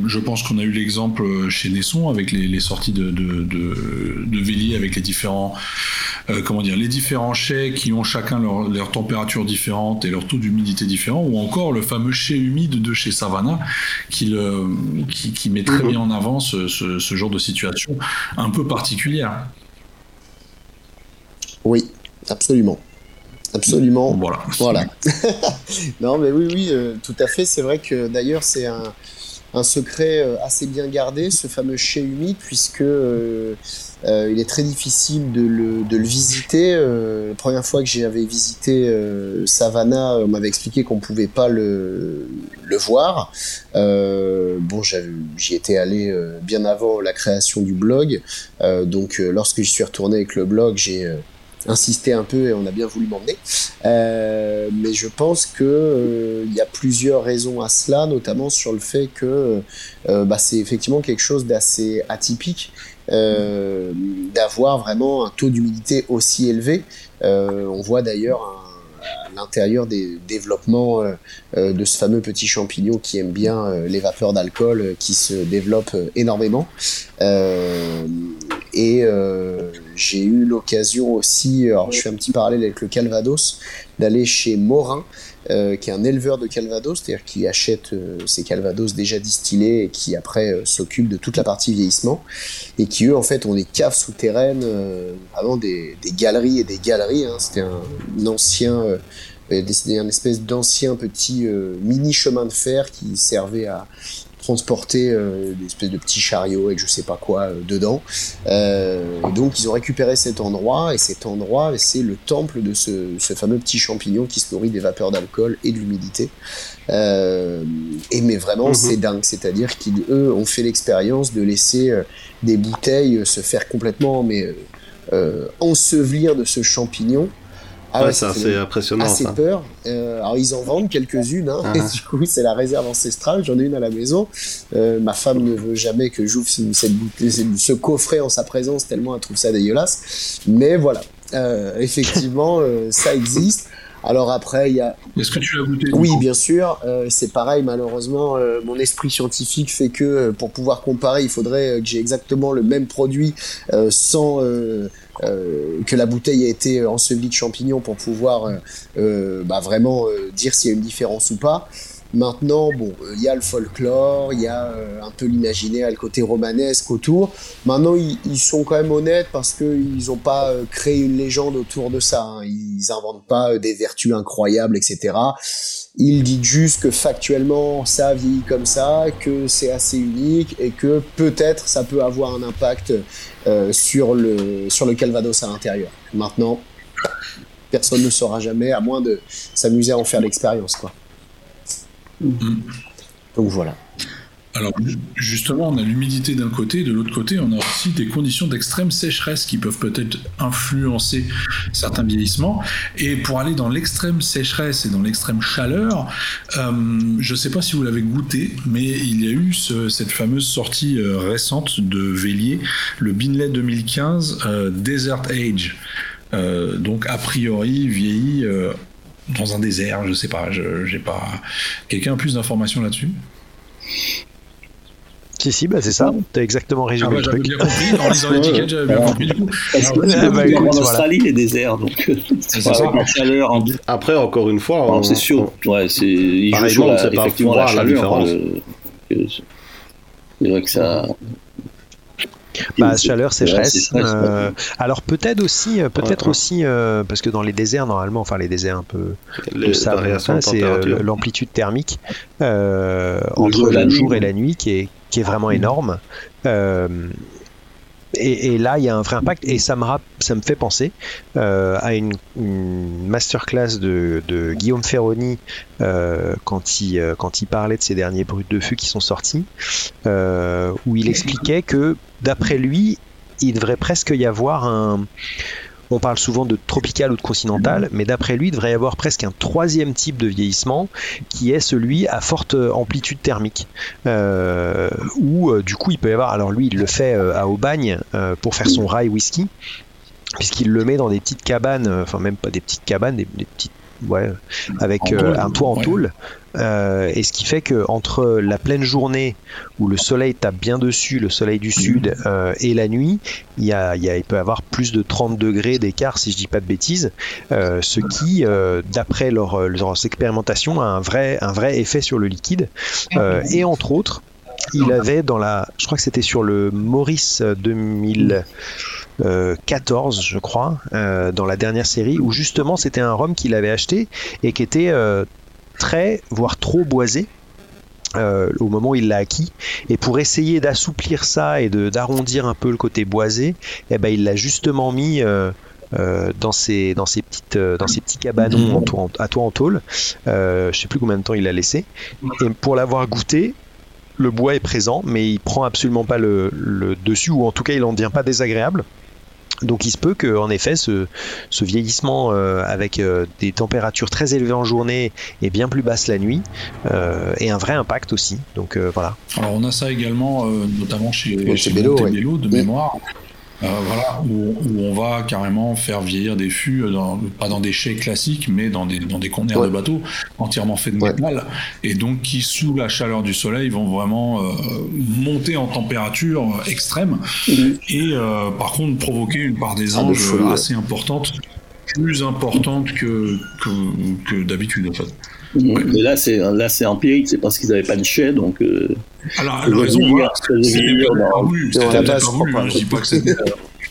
je pense qu'on a eu l'exemple chez Nesson avec les, sorties de, de, de, de avec les différents, euh, comment dire, les différents chais qui ont chacun leur, leur températures différentes et leur taux d'humidité différent, ou encore le fameux chai humide de chez Savannah, qui, qui, met très mhm. bien en avant ce, genre de situation un peu particulière. Oui, absolument. Absolument. Voilà. Voilà. non, mais oui, oui, euh, tout à fait. C'est vrai que d'ailleurs, c'est un, un, secret euh, assez bien gardé, ce fameux chai humide, puisque euh, euh, il est très difficile de le, visiter. Euh, la première fois que j'avais visité euh, Savannah, on m'avait expliqué qu'on pouvait pas le, voir. Bon, j'y étais allé bien avant la création du blog. donc, lorsque j'y suis retourné avec le blog, j'ai insisté un peu et on a bien voulu m'emmener. mais je pense que il y a plusieurs raisons à cela, notamment sur le fait que bah, c'est effectivement quelque chose d'assez atypique euh, d'avoir vraiment un taux d'humidité aussi élevé. Euh, on voit d'ailleurs à l'intérieur des développements euh, de ce fameux petit champignon qui aime bien les vapeurs d'alcool qui se développent énormément. et j'ai eu l'occasion aussi, alors je fais un petit parallèle avec le Calvados, d'aller chez Morin, euh, qui est un éleveur de Calvados, c'est-à-dire qui achète euh, ces Calvados déjà distillés et qui après euh, s'occupe de toute la partie vieillissement, et qui eux en fait ont des caves souterraines, vraiment des, galeries et des galeries. Hein. C'était un, ancien, un espèce d'ancien petit mini chemin de fer qui servait à, transporter euh, des espèces de petits chariots avec je sais pas quoi euh, dedans. Euh, donc ils ont récupéré cet endroit et cet endroit c'est le temple de ce, fameux petit champignon qui se nourrit des vapeurs d'alcool et de l'humidité. et mais vraiment mhm. c'est dingue, c'est-à-dire qu'ils eux ont fait l'expérience de laisser des bouteilles se faire complètement mais ensevelir de ce champignon ah ouais, c'est impressionnant. Assez peur. Euh, alors ils en vendent quelques-unes. Hein, ah. du coup, c'est la réserve ancestrale. J'en ai une à la maison. Euh, ma femme ne veut jamais que j'ouvre cette, ce coffret en sa présence tellement elle trouve ça dégueulasse. Mais voilà, euh, effectivement, euh, ça existe. Alors après, il y a. Est-ce que tu l'as goûté Oui, bien sûr. Euh, c'est pareil, malheureusement, euh, mon esprit scientifique fait que euh, pour pouvoir comparer, il faudrait que j'ai exactement le même produit sans que la bouteille ait été ensevelie de champignons pour pouvoir bah, vraiment dire s'il y a une différence ou pas. Maintenant, bon, il y a le folklore, il y a un peu l'imaginaire, le côté romanesque autour. Maintenant, ils, sont quand même honnêtes parce qu'ils n'ont pas créé une légende autour de ça. Hein. Ils inventent pas des vertus incroyables, etc. Ils disent juste que factuellement, ça vieillit comme ça, que c'est assez unique et que peut-être ça peut avoir un impact sur, le, sur le Calvados à l'intérieur. Maintenant, personne ne saura jamais, à moins de s'amuser à en faire l'expérience, quoi. Mm. Donc voilà. Alors justement, on a l'humidité d'un côté, de l'autre côté, on a aussi des conditions d'extrême sécheresse qui peuvent peut-être influencer certains vieillissements. Et pour aller dans l'extrême sécheresse et dans l'extrême chaleur, euh, je ne sais pas si vous l'avez goûté, mais il y a eu cette fameuse sortie euh, récente de Vélier, le Binley 2015 euh, Desert Age. donc a priori vieilli dans un désert, je sais pas, je j'ai pas. Quelqu'un a plus d'informations là-dessus si, si, bah c'est ça, t'as exactement résumé ah bah, le truc. Bien compris, en lisant l'étiquette, j'avais bien compris du coup. Parce que ah, bah, en Australie, les déserts, donc c'est ça. La chaleur. Après, encore une fois, c'est sûr, ouais, c'est il joue sur la, effectivement la chaleur. Euh, c'est vrai que ça. Bah, chaleur, sécheresse. Euh, alors peut-être aussi, euh, peut-être aussi, euh, parce que dans les déserts normalement, enfin les déserts un peu de sable, c'est l'amplitude thermique entre le jour et la nuit qui est, qui est vraiment énorme. Et, là, il y a un vrai impact. Et ça me, ça me fait penser à une, masterclass de, de, Guillaume Ferroni quand, il, quand il parlait de ces derniers brutes de feu qui sont sortis, où il expliquait que d'après lui, il devrait presque y avoir un on parle souvent de tropical ou de continental, mais d'après lui, il devrait y avoir presque un troisième type de vieillissement qui est celui à forte amplitude thermique. Euh, où euh, du coup, il peut y avoir. Alors lui, il le fait euh, à Aubagne pour faire son rye whisky, puisqu'il le met dans des petites cabanes, enfin même pas des petites cabanes, des, petites ouais, avec un toit en tôle, euh, et ce qui fait que entre la pleine journée où le soleil tape bien dessus, le soleil du sud, euh, et la nuit, il, y a, il, peut avoir plus de 30 degrés d'écart, si je dis pas de bêtises, euh, ce qui, d'après leurs expérimentations, a un vrai, un vrai effet sur le liquide. et entre autres, il avait dans la, je crois que c'était sur le Maurice 2014, je crois, dans la dernière série, où justement c'était un rhum qu'il avait acheté et qui était très, voire trop boisé. Euh, au moment où il l'a acquis. Et pour essayer d'assouplir ça et d'arrondir un peu le côté boisé, eh ben, il l'a justement mis euh, euh, dans, ses, dans, ses petites, dans ses petits cabanons à toit en tôle. je sais plus combien de temps il l'a laissé. Et pour l'avoir goûté, le bois est présent, mais il prend absolument pas le, le dessus, ou en tout cas il en devient pas désagréable. Donc il se peut qu'en effet ce, vieillissement euh, avec euh, des températures très élevées en journée et bien plus basses la nuit euh, ait un vrai impact aussi. Donc voilà. Alors on a ça également notamment chez, chez, de mémoire. Euh, voilà, où, on va carrément faire vieillir des fûts, dans, pas dans des chais classiques, mais dans des, dans des conteneurs de bateau entièrement faits de métal, et donc qui, sous la chaleur du soleil, vont vraiment euh, monter en température extrême, mhm. et euh, par contre provoquer une part des ah, anges assez importante, plus importante que, que, que d'habitude en fait. Mais là, c'est là, c'est empirique, c'est parce qu'ils n'avaient pas de chais, donc. Euh, Alors, raison, c'était pas voulu. Hein, je dis pas que c'était.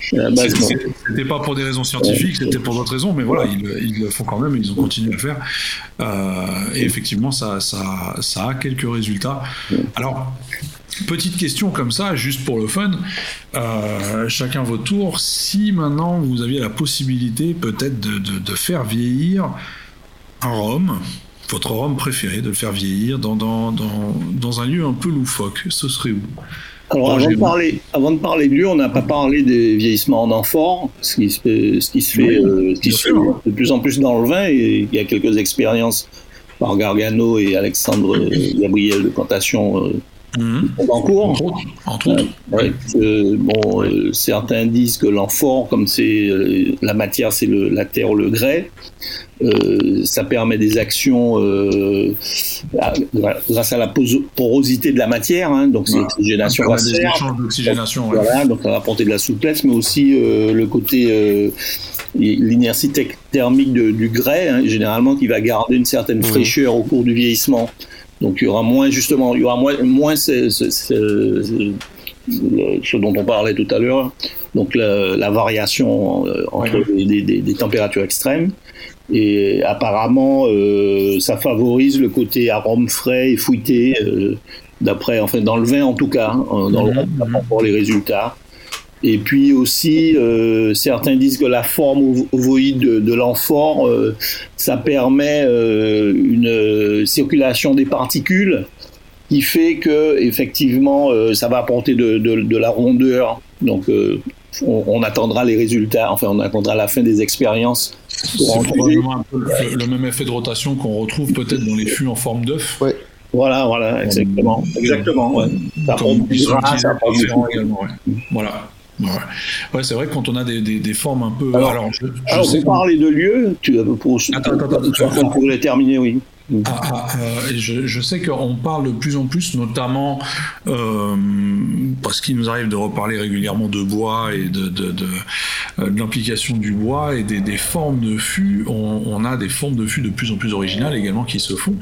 C'était pas pour des raisons scientifiques, c'était pour d'autres raisons, mais voilà, ils, ils, le font quand même et ils ont continué à le faire. Euh, et effectivement, ça, ça, ça, a quelques résultats. Alors, petite question comme ça, juste pour le fun, euh, chacun votre tour. Si maintenant vous aviez la possibilité peut-être de, de, de faire vieillir un rhum, votre rhum préféré, de le faire vieillir dans, dans, dans, dans un lieu un peu loufoque, ce serait où? Alors, avant de, parler, avant de parler de lieu, on n'a pas parlé des vieillissements en amphore, ce qui, se, ce qui se fait, euh, ce qui se fait de plus en plus dans le vin, et il y a quelques expériences par Gargano et Alexandre Gabriel de Plantation euh, Mmh. En cours. Entre autres. Euh, bon, euh, certains disent que l'amphore, comme c'est euh, la matière, c'est la terre, le grès, ça permet des actions grâce à la porosité de la matière, hein, donc c'est l'oxygénation d'oxygénation. Voilà, donc ça va apporter de la souplesse, mais aussi le côté l'inertie thermique du grès, hein, généralement qui va garder une certaine mmh. fraîcheur au cours du vieillissement. Donc il y aura moins justement, il y aura moins, moins ce, dont on parlait tout à l'heure, donc la, variation euh, entre des, températures extrêmes. Et apparemment, euh, ça favorise le côté arôme frais et fouetté, euh, d'après, enfin dans le vin en tout cas, hein, dans le vin, mhm. pour les résultats. Et puis aussi, euh, certains disent que la forme ovoïde de, l'amphore, euh, ça permet euh, une circulation des particules qui fait que effectivement, ça va apporter de, la rondeur. Donc, on, attendra les résultats. Enfin, on attendra la fin des expériences. C'est probablement un peu le, même effet de rotation qu'on retrouve peut-être dans les fûts en forme d'œuf. Ouais. Voilà, voilà, exactement. Exactement, ouais. Ça, ça également, ouais. Voilà. Ouais, c'est vrai que quand on a des, des, formes un peu. Alors, alors, je, je parler de lieu, tu pour attends, attends, attends, pour les terminer, oui. Ah, ah, euh, je, je, sais qu'on parle de plus en plus, notamment euh, parce qu'il nous arrive de reparler régulièrement de bois et de, de, de, euh, de l'implication du bois et des, des formes de fûts. On, on, a des formes de fûts de plus en plus originales également qui se font.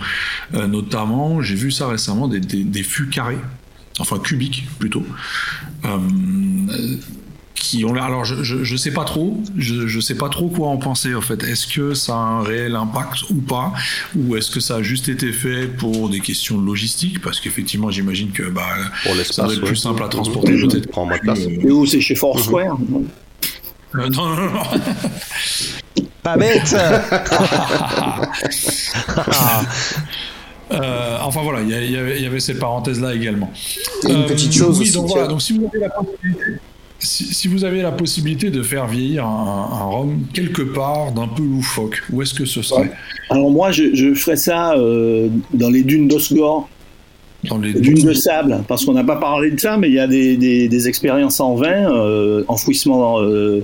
Euh, notamment, j'ai vu ça récemment, des, des, des fûts carrés enfin cubiques plutôt, euh, qui ont l'air. Alors je, je, sais pas trop, je, je sais pas trop quoi en penser en fait. Est-ce que ça a un réel impact ou pas, ou est-ce que ça a juste été fait pour des questions de logistique, parce qu'effectivement j'imagine que bah, ça va être plus simple à transporter peut-être. Prends ma place. Et où? C'est chez Foursquare euh, non, non, non. Pas bête Euh, enfin voilà, il y, avait cette parenthèse là également. une petite chose oui, aussi. Donc, voilà, donc si vous avez la possibilité. si, vous avez la possibilité de faire vieillir un, rhum quelque part d'un peu loufoque, où est-ce que ce serait? Alors moi, je, ferais ça euh, dans les dunes d'Osgore. Dans les dunes de sable, parce qu'on n'a pas parlé de ça, mais il y a des, expériences en vin, euh, enfouissement euh,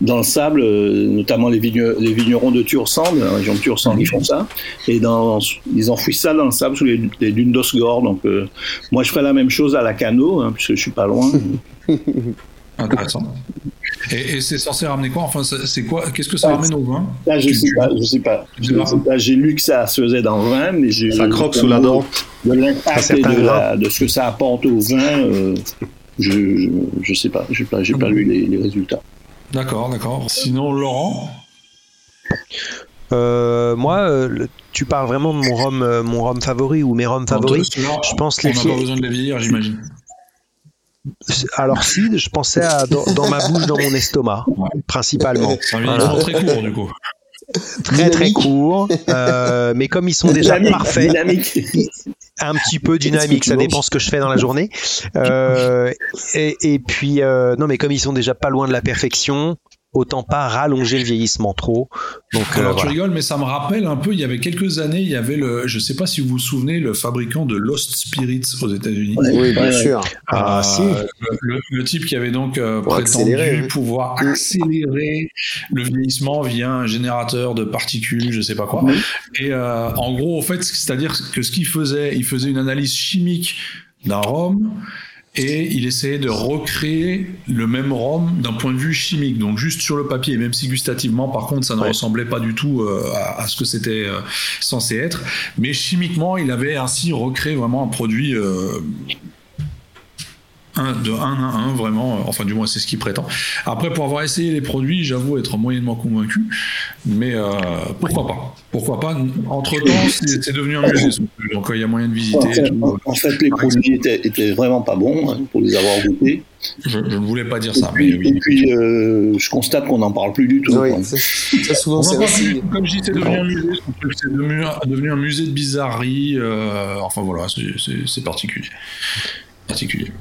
dans le sable, notamment les, les, vignerons de Tursan, de la région de Tursan, qui font ça, et dans, ils enfouissent ça dans le sable sous les, dunes d'Osgore. Donc moi, je ferais la même chose à la Cano, hein, puisque je suis pas loin. Intéressant. Et, c'est censé ramener quoi? Enfin, c'est quoi? Qu'est-ce que ça ramène au vin? Là, je, sais pas, je sais pas. J'ai lu que ça se faisait dans le vin, mais j'ai. Ça croque sous la dent. De l'impact de, de, ce que ça apporte au vin, euh, je, je, sais pas. J'ai pas, pas lu les, résultats. D'accord, d'accord. Sinon, Laurent? Euh, moi, euh, tu parles vraiment de mon rhum, mon rhum favori ou mes rhums favoris. je pense les. On n'a pas besoin de les vieillir, j'imagine. Alors si, je pensais à dans, ma bouche, dans mon estomac, principalement. C'est un très court du coup. Très très court, euh, mais comme ils sont déjà parfaits, un petit peu dynamique, ça dépend ce que je fais dans la journée. Euh, et, et, puis euh, non, mais comme ils sont déjà pas loin de la perfection, autant pas rallonger le vieillissement trop. Donc, euh, Alors tu rigoles, mais ça me rappelle un peu, il y avait quelques années, il y avait le, je sais pas si vous vous souvenez, le fabricant de Lost Spirits aux États-Unis. oui, bien sûr. Ah, ah si. Le, type qui avait donc euh, prétendu pouvoir accélérer le vieillissement via un générateur de particules, je sais pas quoi. Et euh, en gros, en fait, c'est-à-dire que ce qu'il faisait, il faisait une analyse chimique d'un rhum et il essayait de recréer le même rhum d'un point de vue chimique, donc juste sur le papier, même si gustativement, par contre, ça ne ressemblait pas du tout euh, à, ce que c'était euh, censé être, mais chimiquement, il avait ainsi recréé vraiment un produit euh, de 1 à 1, vraiment, euh, enfin du moins c'est ce qu'il prétend. Après, pour avoir essayé les produits, j'avoue être moyennement convaincu, mais euh, pourquoi pas? Pourquoi pas? Entre-temps, c'est devenu un musée, donc il y a moyen de visiter. En fait, les produits étaient, vraiment pas bons hein, pour les avoir goûtés. Je, ne voulais pas dire ça. Et puis, euh, je constate qu'on n'en parle plus du tout. ça, souvent, c'est Comme je dis, c'est devenu un musée, c'est devenu, un musée de bizarrerie. enfin voilà, c'est particulier. particulier.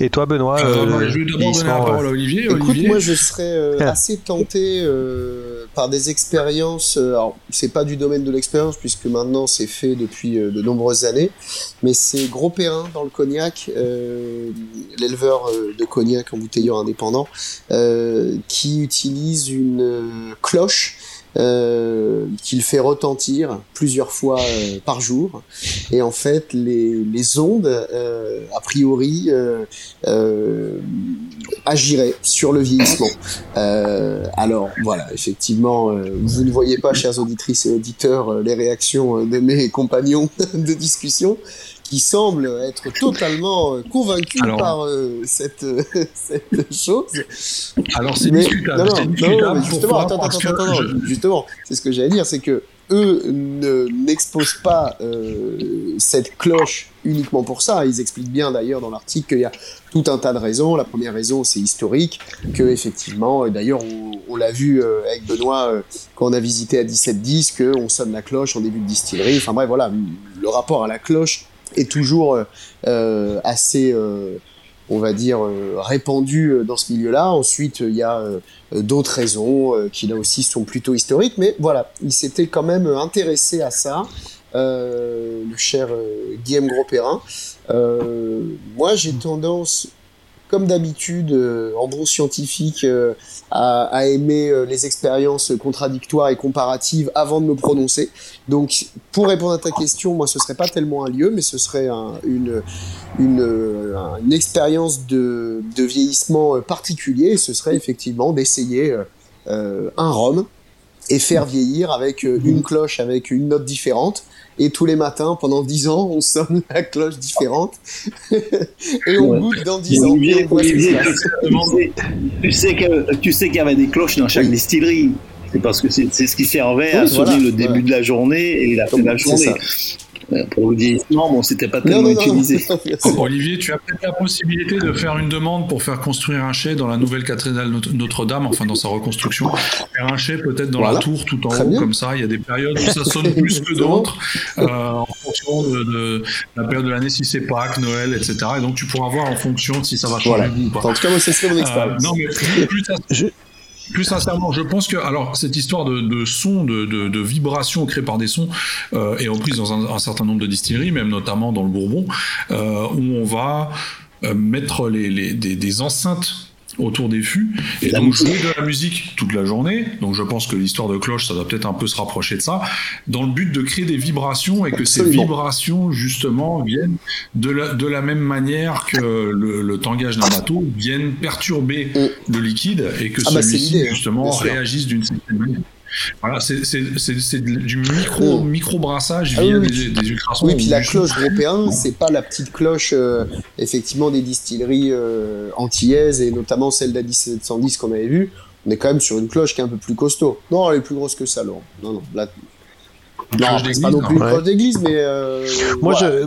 Et toi, Benoît euh, Je vais donner la parole à Olivier. Écoute, moi, je serais euh, assez tenté euh, par des expériences. alors, c'est pas du domaine de l'expérience, puisque maintenant c'est fait depuis de nombreuses années, mais c'est Gros Perrin dans le cognac, l'éleveur de cognac en bouteilleur indépendant, qui utilise une cloche euh, qu'il fait retentir plusieurs fois euh, par jour. Et en fait, les, les ondes, euh, a priori, euh, agiraient sur le vieillissement. alors, voilà, effectivement, vous ne voyez pas, chers auditrices et auditeurs, les réactions de mes compagnons de discussion qui semble être totalement euh, convaincu par euh, cette, euh, cette chose. Alors c'est discutable. Non, non, non, justement, attends, attends, attends, justement, c'est ce que j'allais dire, c'est que eux n'exposent pas cette cloche uniquement pour ça. Ils expliquent bien d'ailleurs dans l'article qu'il y a tout un tas de raisons. La première raison, c'est historique, que effectivement, d'ailleurs, on, l'a vu avec Benoît quand on a visité à 1710, qu'on sonne la cloche en début de distillerie. Enfin bref, voilà, le rapport à la cloche est toujours euh, euh, assez euh, on va dire, répandu dans ce milieu-là. Ensuite, il y a d'autres raisons qui, là aussi, sont plutôt historiques. Mais voilà, il s'était quand même intéressé à ça, le cher Guillaume Gros-Perrin. moi, j'ai tendance comme d'habitude, euh, bon scientifique, euh, à, aimer euh, les expériences contradictoires et comparatives avant de me prononcer. Donc, pour répondre à ta question, moi, ce serait pas tellement un lieu, mais ce serait une, expérience de, de vieillissement particulier. ce serait effectivement d'essayer un rhum et faire vieillir avec une cloche avec une note différente et tous les matins, pendant 10 ans, on sonne la cloche différente et on goûte dans 10 ans. Olivier, tu, sais que, tu sais qu'il y avait des cloches dans chaque distillerie. C'est parce que c'est ce qui servait à sonner le début de la journée et la fin de la journée. Euh, pour le vieillissement, bon, c'était pas tellement utilisé. Olivier, tu as peut-être la possibilité de faire une demande pour faire construire un chai dans la nouvelle cathédrale Notre-Dame, enfin dans sa reconstruction. Faire un chai peut-être dans la tour tout en haut, comme ça. Il y a des périodes où ça sonne plus que d'autres. Euh, fonction de, la période de l'année, si c'est Pâques, Noël, etc. Et donc tu pourras voir en fonction si ça va changer ou pas. En tout cas, moi, c'est mon expérience. non, mais plus, sincèrement, je pense que alors cette histoire de, de son, de, de, de vibrations créées par des sons euh, est reprise dans un, certain nombre de distilleries, même notamment dans le Bourbon, euh, où on va euh, mettre les, des enceintes autour des fûts et donc jouer de la musique toute la journée. Donc je pense que l'histoire de cloche, ça doit peut-être un peu se rapprocher de ça, dans le but de créer des vibrations et que ces vibrations justement viennent de la, de la même manière que le, le tangage d'un bateau viennent perturber mm. le liquide et que ah bah, celui-ci hein, justement réagisse d'une certaine manière. Voilà, c'est du micro, micro brassage ah via des, ultrasons. Oui, puis la cloche européenne, c'est pas la petite cloche, euh, effectivement, des distilleries euh, antillaises et notamment celle d'Adi 710 qu'on avait vu. On est quand même sur une cloche qui est un peu plus costaud. Non, elle est plus grosse que ça, Laurent. Non, non, là. Non, c'est pas non plus une cloche d'église, mais. Euh, Moi, je.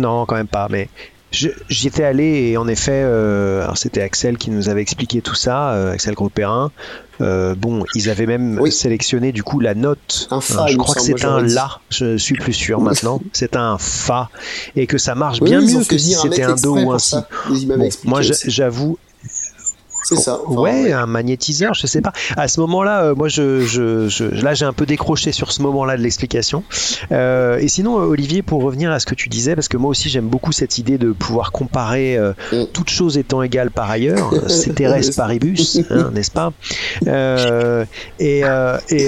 Non, quand même pas, mais J'y étais allé et en effet, euh, c'était Axel qui nous avait expliqué tout ça, euh, Axel Groupérin. Euh, bon, ils avaient même sélectionné du coup la note. Un fa, je crois que c'est un la, je suis plus sûr maintenant. c'est un fa et que ça marche bien mieux que si c'était un do ou un si. moi, j'avoue, c'est ça. ouais, un magnétiseur, je sais pas. À ce moment-là, euh, moi, je, je, là, j'ai un peu décroché sur ce moment-là de l'explication. Euh, et sinon, Olivier, pour revenir à ce que tu disais, parce que moi aussi, j'aime beaucoup cette idée de pouvoir comparer euh, mm. toutes choses étant égales par ailleurs. C'est Thérèse paribus, hein, n'est-ce pas? Et, et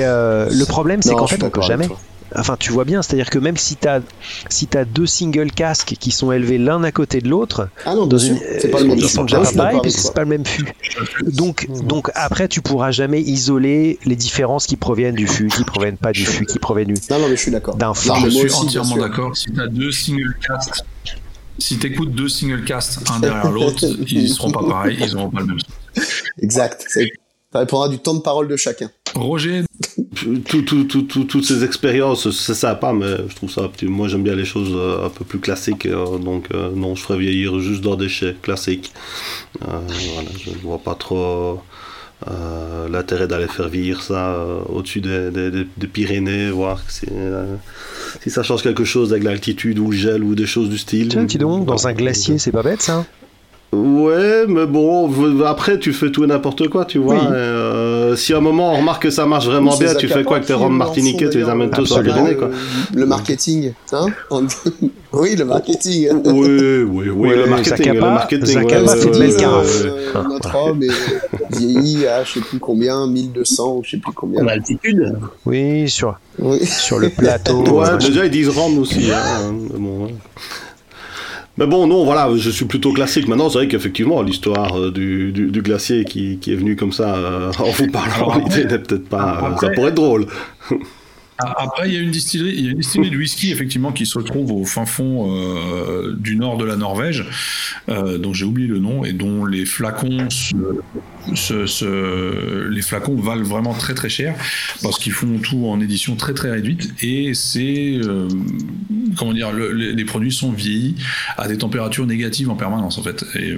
le problème, c'est qu'en fait, on peut jamais. Enfin, tu vois bien, c'est-à-dire que même si tu as, si as deux single casques qui sont élevés l'un à côté de l'autre, ah non, c'est pas le même ils sont déjà pas pareils parce que c'est pas le même fût. Donc, donc après, tu pourras jamais isoler les différences qui proviennent du fût, qui proviennent pas du fût, qui proviennent du. Non, non, mais je suis d'accord. D'un Je suis entièrement d'accord. Si tu as deux single casques, si tu écoutes deux single casques un derrière l'autre, ils seront pas pareils, ils n'auront pas le même son. Exact. Ça répondra du temps de parole de chacun. Roger tout, tout, tout, toutes ces expériences, c'est sympa, mais je trouve ça. Moi, j'aime bien les choses euh, un peu plus classiques. Euh, donc, euh, non, je ferais vieillir juste dans des chais classiques. voilà, je ne vois pas trop l'intérêt d'aller faire vieillir ça au-dessus des, des, Pyrénées, voir si, si ça change quelque chose avec l'altitude ou le gel ou des choses du style. Tiens, dis donc, dans un glacier, c'est pas bête ça Ouais, mais bon, après tu fais tout et n'importe quoi, tu vois. Euh, si à un moment on remarque que ça marche vraiment bien, tu fais quoi avec tes roms martiniquais Tu les amènes tous en Pyrénées, quoi. Le marketing, hein Oui, le marketing. oui, oui, oui, le marketing. Le marketing, carafe. notre homme est vieilli à je sais plus combien, 1200 ou je sais plus combien. En altitude Oui, sur, sur le plateau. ouais, déjà ils disent Rome aussi. Hein, bon, mais bon, non, voilà, je suis plutôt classique. Maintenant, c'est vrai qu'effectivement, l'histoire euh, du, du, glacier qui, qui, est venu comme ça euh, en vous parlant, l'idée n'est peut-être pas. ça pourrait être drôle. Après, il y a une distillerie, il y a une distillerie de whisky effectivement qui se trouve au fin fond euh, du nord de la Norvège, euh, dont j'ai oublié le nom et dont les flacons, se, se, les flacons valent vraiment très très cher parce qu'ils font tout en édition très très réduite et c'est euh, comment dire, le, les, produits sont vieillis à des températures négatives en permanence en fait. Et,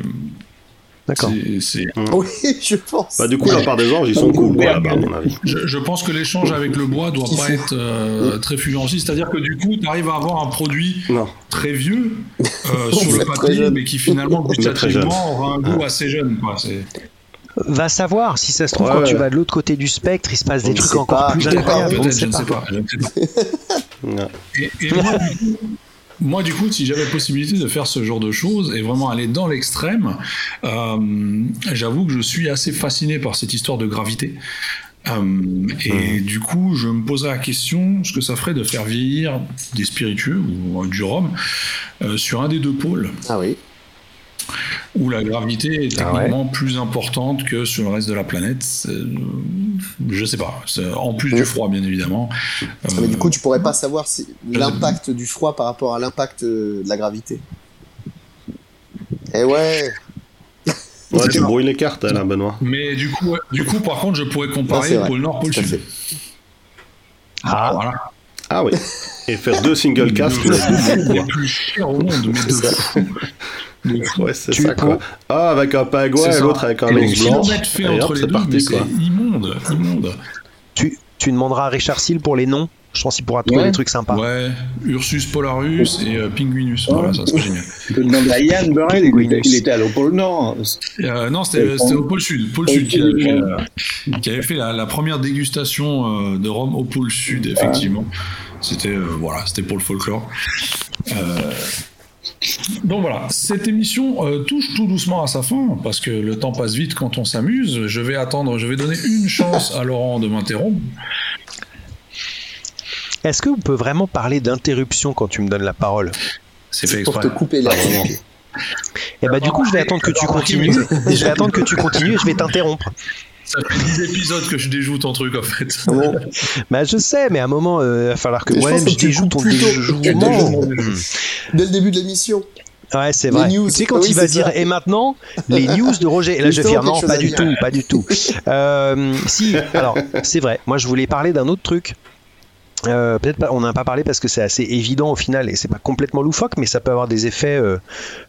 D'accord. Oui, je pense. Bah, du coup, la part des anges, ils sont cool, quoi, là-bas, à mon avis. Je, pense que l'échange avec le bois doit pas être euh, très fluent C'est-à-dire que du coup, tu arrives à avoir un produit très vieux euh, sur le papier, mais qui finalement, gustativement, aura un goût assez jeune. Quoi. Va savoir, si ça se trouve, quand tu vas de l'autre côté du spectre, il se passe des trucs encore plus incroyables. Je ne sais pas. Et, et moi, du coup, moi, du coup, si j'avais possibilité de faire ce genre de choses et vraiment aller dans l'extrême, euh, j'avoue que je suis assez fasciné par cette histoire de gravité. Euh, et du coup, je me posais la question ce que ça ferait de faire vieillir des spiritueux ou du rhum euh, sur un des deux pôles. Ah oui où la gravité est techniquement ah plus importante que sur le reste de la planète. Je sais pas. En plus du froid, bien évidemment. Ah, mais du coup, tu pourrais pas savoir si l'impact du froid par rapport à l'impact de la gravité. Eh ouais. Ouais, tu brouilles les cartes, là, Benoît. Mais du coup, du coup, par contre, je pourrais comparer pôle Nord, pôle Sud. Ah, voilà. Ah oui. Et faire deux single casques. Le plus cher au monde, mais Ouais, c'est ça, quoi. Ah, avec un pingouin et l'autre avec un ours blanc. fait entre les deux, c'est immonde, immonde. Tu, tu demanderas à Richard Seal pour les noms Je pense qu'il pourra trouver des trucs sympas. Ouais, Ursus Polarus et euh, Pinguinus. Voilà, ça serait génial. Tu peux demander à Yann Burrell, il, était à pôle Nord. Euh, non, c'était au pôle Sud. Pôle Sud qui avait fait, euh, qui avait fait la, première dégustation de Rome au pôle Sud, effectivement. C'était voilà, c'était pour le folklore. Donc voilà, cette émission euh, touche tout doucement à sa fin parce que le temps passe vite quand on s'amuse. Je vais attendre, je vais donner une chance à Laurent de m'interrompre. Est-ce que vous peut vraiment parler d'interruption quand tu me donnes la parole? C'est fait Pour te couper la Et eh bah du coup, je vais attendre que tu continues. je vais attendre que tu continues et je vais t'interrompre. Ça fait 10 épisodes que je déjoue ton truc en fait. bah je sais, mais à un moment, euh, il va falloir que moi-même je, déjoue ton déjouement. Dès le début de l'émission. Ouais, c'est vrai. Tu sais, quand il va dire et maintenant, les news de Roger. Et là, je vais faire non, pas du tout, pas du tout. Euh, si, alors, c'est vrai. Moi, je voulais parler d'un autre truc. Euh, peut-être pas, on n'en a pas parlé parce que c'est assez évident au final et c'est pas complètement loufoque, mais ça peut avoir des effets euh,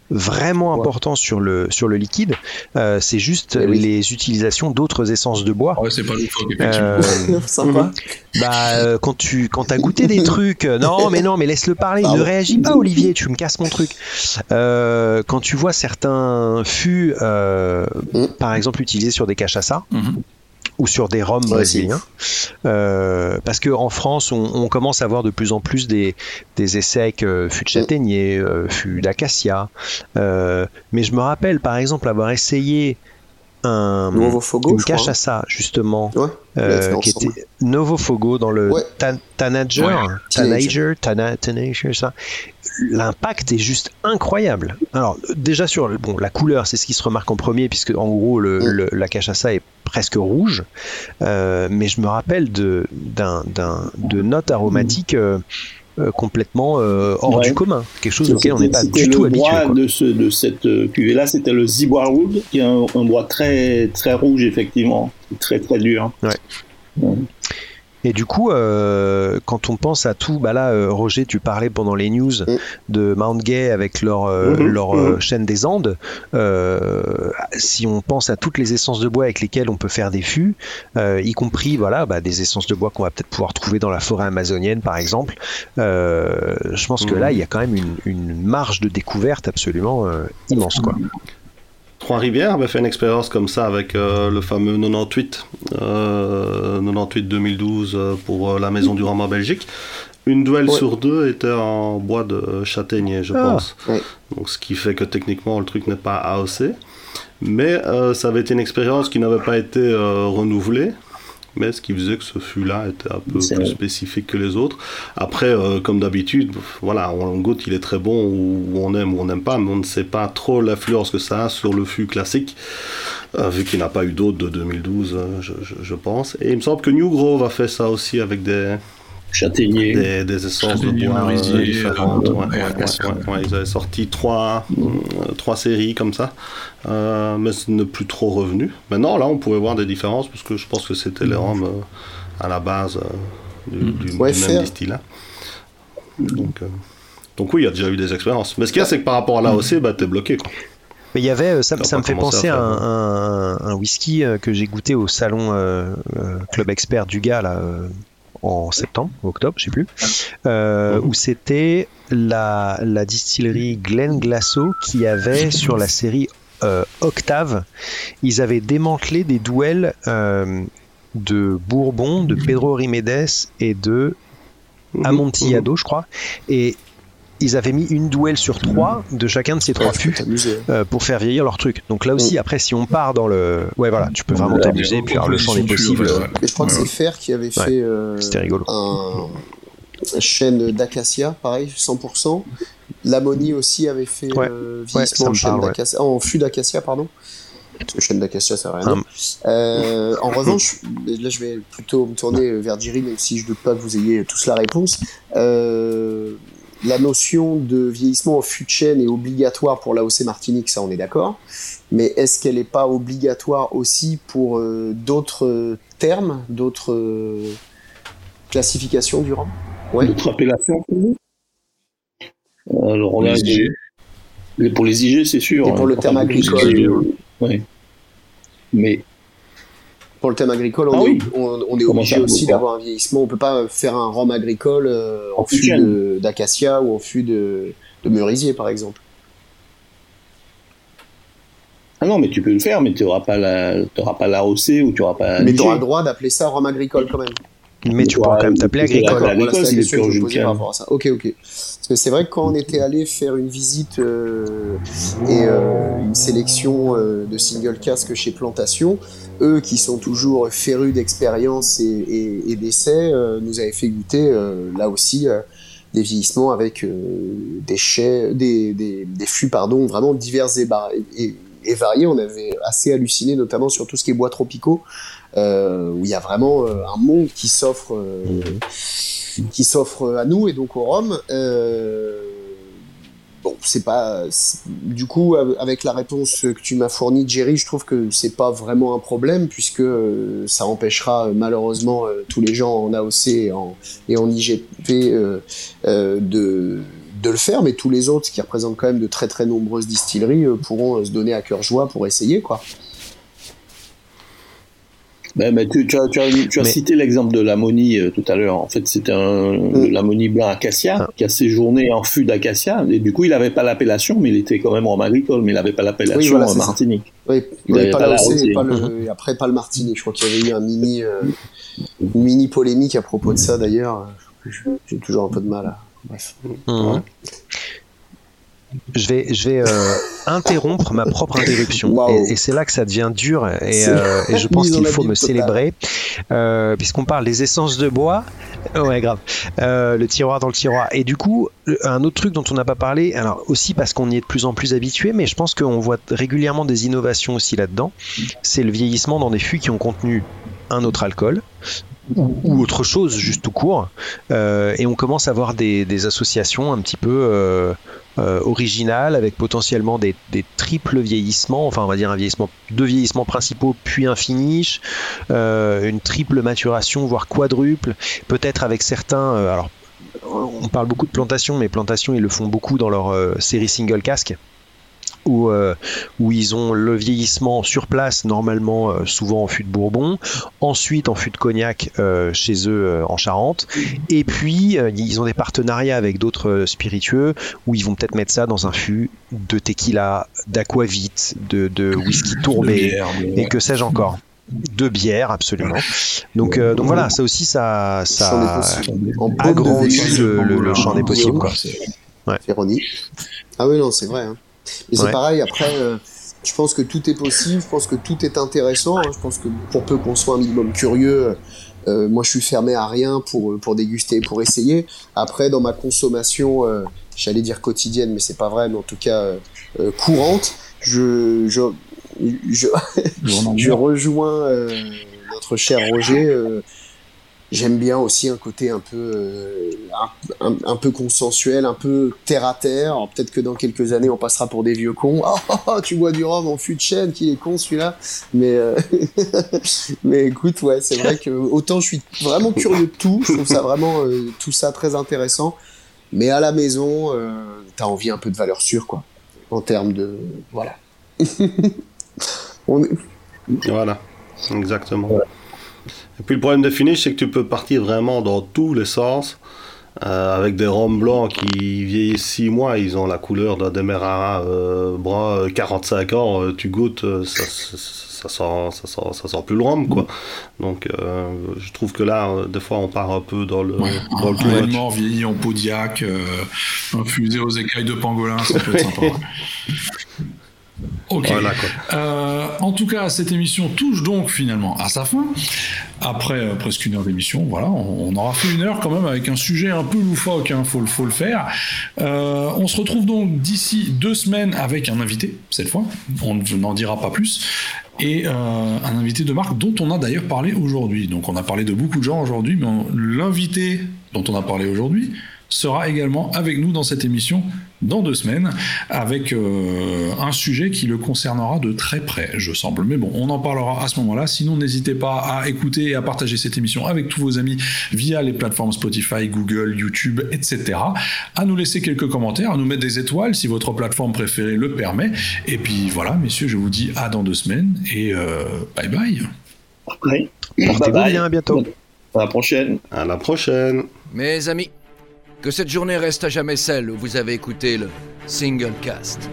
vraiment importants sur le sur le liquide. Euh, c'est juste eh les utilisations d'autres essences de bois. Ouais, c'est pas loufoque effectivement. Sympa. Bah quand tu quand as goûté des trucs, non mais non mais laisse-le parler. Ne réagis pas Olivier, tu me casses mon truc. quand tu vois certains fûts, mm. par exemple utilisés sur des cachassas. Ou sur des roms brésiliens. Euh, parce qu'en France, on, commence à voir de plus en plus des, des essais avec euh, fût de châtaignier, euh, fût d'acacia. mais je me rappelle par exemple avoir essayé un, Novo Fogo, une cachaça justement qui était Novo Fogo dans le Tanager, Tanager, Tanager, ça l'impact est juste incroyable. Alors déjà sur bon la couleur, c'est ce qui se remarque en premier puisque en gros le, mm. la cachaça est presque rouge, euh, mais je me rappelle de d'un de notes aromatiques. Euh, euh, complètement hors du commun, quelque chose auquel on n'est pas du tout habitué. Le bois de, ce, de cette cuvée là, c'était le Ziboirwood, qui est un, bois très très rouge effectivement, très très dur. Ouais. Et du coup, euh, quand on pense à tout, bah là, euh, Roger, tu parlais pendant les news mm. de Mount Gay avec leur, euh, mm-hmm. leur mm-hmm. chaîne des Andes. si on pense à toutes les essences de bois avec lesquelles on peut faire des fûts, y compris voilà, bah, des essences de bois qu'on va peut-être pouvoir trouver dans la forêt amazonienne, par exemple, je pense que là, mm. il y a quand même une, une marge de découverte absolument immense. quoi. Trois-Rivières avait fait une expérience comme ça avec euh, le fameux 98, 98 2012 pour euh, la Maison du en Belgique. Une duel sur deux était en bois de châtaignier, je ah. pense. Donc, ce qui fait que techniquement le truc n'est pas AOC. Mais euh, ça avait été une expérience qui n'avait pas été renouvelée mais ce qui faisait que ce fût-là était un peu plus spécifique que les autres. Après, euh, comme d'habitude, voilà, on goûte, il est très bon, ou on aime ou on n'aime pas, mais on ne sait pas trop l'influence que ça a sur le fût classique, euh, vu qu'il n'a pas eu d'autres de 2012, euh, je, je, pense. Et il me semble que New Grove a fait ça aussi avec des, châtaignier. Des, des essences de bois euh, différentes. Ouais, ils avaient sorti trois, euh, trois séries comme ça, euh, mais ce n'est plus trop revenu. Maintenant, là, on pouvait voir des différences parce que je pense que c'était les rhums à la base du, mm. du, même distillat. Donc, donc oui, il y a déjà eu des expériences. Mais ce qu'il y a, c'est que par rapport à l'AOC, mm. bah, t'es bloqué. Quoi. Mais il y avait, ça, ça me fait penser à, un, un, whisky que j'ai goûté au salon Club Expert du gars là, en septembre, octobre, je sais plus, euh, où c'était la, distillerie Glen Glasso qui avait sur la série euh, Octave, ils avaient démantelé des duels euh, de Bourbon, de Pedro Rimedes et de Amontillado, je crois. Et ils avaient mis une duel sur trois de chacun de ces trois fûts euh, pour faire vieillir leur truc. Donc là aussi, après, si on part dans le. Ouais, voilà, tu peux vraiment t'amuser, puis alors, le champ des possibles. Et je crois que c'est Fer qui avait fait euh, rigolo. un chaîne d'acacia, pareil, 100%. L'ammonie aussi avait fait euh, vieillissement en, en fût d'acacia, pardon. chaîne d'acacia, ça rien euh, en revanche, là je vais plutôt me tourner vers Jerry, même si je ne doute pas que vous ayez tous la réponse. Euh, la notion de vieillissement en fût de chêne est obligatoire pour l'AOC Martinique, ça on est d'accord. Mais est-ce qu'elle n'est pas obligatoire aussi pour euh, d'autres termes, d'autres euh, classifications du rhum? Ouais. D'autres appellations Alors on a pour les IG, c'est sûr. Et pour le terme agricole. Oui. Mais Pour le thème agricole, on, ah est, on, est obligé aussi d'avoir un vieillissement. On peut pas faire un rhum agricole euh, en, fût d'acacia ou en fût de, de merisier, par exemple. Ah non, mais tu peux le faire, mais tu n'auras pas la, pas l'AOC ou tu n'auras pas. Mais tu auras le droit d'appeler ça rhum agricole quand même. Mais tu pourras quand même t'appeler agricole. Voilà, c'est la que je par rapport à ça. Ok, ok. Parce que c'est vrai que quand on était allé faire une visite euh, et euh, une sélection euh, de single casque chez Plantation, eux qui sont toujours férus d'expérience et, et, d'essais, nous avaient fait goûter là aussi des vieillissements avec des, chais, des, des, des, fûts pardon, vraiment divers et, et, et variés. On avait assez halluciné, notamment sur tout ce qui est bois tropicaux, euh, où il y a vraiment euh, un monde qui s'offre, euh, qui s'offre à nous et donc au Rhum. bon, c'est pas. Du coup, avec la réponse que tu m'as fournie, Jerry, je trouve que c'est pas vraiment un problème puisque ça empêchera malheureusement tous les gens en AOC et en IGP de de le faire, mais tous les autres qui représentent quand même de très très nombreuses distilleries euh, pourront euh, se donner à cœur joie pour essayer quoi. Ben, ben tu, tu, as, tu, as, cité l'exemple de l'ammonie euh, tout à l'heure. En fait, c'était un mm. l'ammonie blanc acacia ah. qui a séjourné en fût d'acacia. Et du coup, il n'avait pas l'appellation, mais il était quand même en agricole, mais il n'avait pas l'appellation Martinique. Oui, il n'avait pas, pas, le, et après pas le Martinique. Je crois qu'il y avait eu un mini, une mini polémique à propos de ça d'ailleurs. J'ai toujours un peu de mal à, Bref. Mhm. Je vais, je vais euh, interrompre ma propre interruption. Et, c'est là que ça devient dur. Et, euh, je pense qu'il faut me célébrer. Euh, puisqu'on parle des essences de bois. Ouais, grave. le tiroir dans le tiroir. Et du coup, un autre truc dont on n'a pas parlé, alors aussi parce qu'on y est de plus en plus habitué, mais je pense qu'on voit régulièrement des innovations aussi là-dedans. C'est le vieillissement dans des fûts qui ont contenu un autre alcool, ou, autre chose, juste tout court. Euh, et on commence à voir des, associations un petit peu euh, euh, originales avec potentiellement des, triples vieillissements, enfin on va dire un vieillissement, deux vieillissements principaux puis un finish, une triple maturation voire quadruple, peut-être avec certains. alors on parle beaucoup de plantation, mais plantation ils le font beaucoup dans leur série single casque où, euh, où ils ont le vieillissement sur place, normalement euh, souvent en fût de Bourbon, ensuite en fût de Cognac euh, chez eux en Charente, et puis ils ont des partenariats avec d'autres spiritueux où ils vont peut-être mettre ça dans un fût de tequila, d'aquavit, de, de whisky tourbé, et que sais-je encore de bière absolument donc donc voilà ça aussi ça ça agrandit le, le, champ des possibles quoi. Ouais. ah oui non c'est vrai hein. Mais c'est pareil, après, euh, je pense que tout est possible, je pense que tout est intéressant, hein. je pense que pour peu qu'on soit un minimum curieux, euh, moi je suis fermé à rien pour, pour déguster, pour essayer. Après, dans ma consommation, euh, j'allais dire quotidienne, mais c'est pas vrai, mais en tout cas courante, je, je, je, je rejoins notre cher Roger J'aime bien aussi un côté un peu, euh, un, peu consensuel, un peu terre à terre. Peut-être que dans quelques années, on passera pour des vieux cons. Oh, oh, oh tu bois du rhum en fût de chêne, qui est con celui-là. Mais, euh, mais écoute, ouais, c'est vrai que autant je suis vraiment curieux de tout. Je trouve ça vraiment euh, tout ça très intéressant. Mais à la maison, t'as envie un peu de valeur sûre, quoi. En termes de, voilà. on est... Voilà, exactement. Et puis le problème de finish, c'est que tu peux partir vraiment dans tous les sens. Euh, avec des rhums blancs qui vieillissent 6 mois, ils ont la couleur d'un Demerara euh, brun 45 euh, ans, euh, tu goûtes, ça, ça, sent, ça, sent, ça sent plus le rhum, quoi. Donc je trouve que là, des fois, on part un peu dans le, dans le tout mort vieilli en Podiac, infusé aux écailles de pangolin, ça peut être sympa. Ok. Euh, en tout cas, cette émission touche donc finalement à sa fin. Après euh, presque une heure d'émission, voilà, on, aura fait une heure quand même avec un sujet un peu loufoque, il hein, faut, faut, le faire. Euh, on se retrouve donc d'ici deux semaines avec un invité, cette fois. On n'en dira pas plus. Et un invité de marque dont on a d'ailleurs parlé aujourd'hui. Donc on a parlé de beaucoup de gens aujourd'hui, mais l'invité dont on a parlé aujourd'hui, sera également avec nous dans cette émission dans deux semaines avec euh, un sujet qui le concernera de très près, je semble. Mais bon, on en parlera à ce moment-là. Sinon, n'hésitez pas à écouter et à partager cette émission avec tous vos amis via les plateformes Spotify, Google, YouTube, etc. À nous laisser quelques commentaires, à nous mettre des étoiles si votre plateforme préférée le permet. Et puis voilà, messieurs, je vous dis à dans deux semaines et euh, bye bye. Ouais. Portez-vous bien, à bientôt. À la prochaine. À la prochaine. Mes amis, que cette journée reste à jamais celle où vous avez écouté le Single Cast.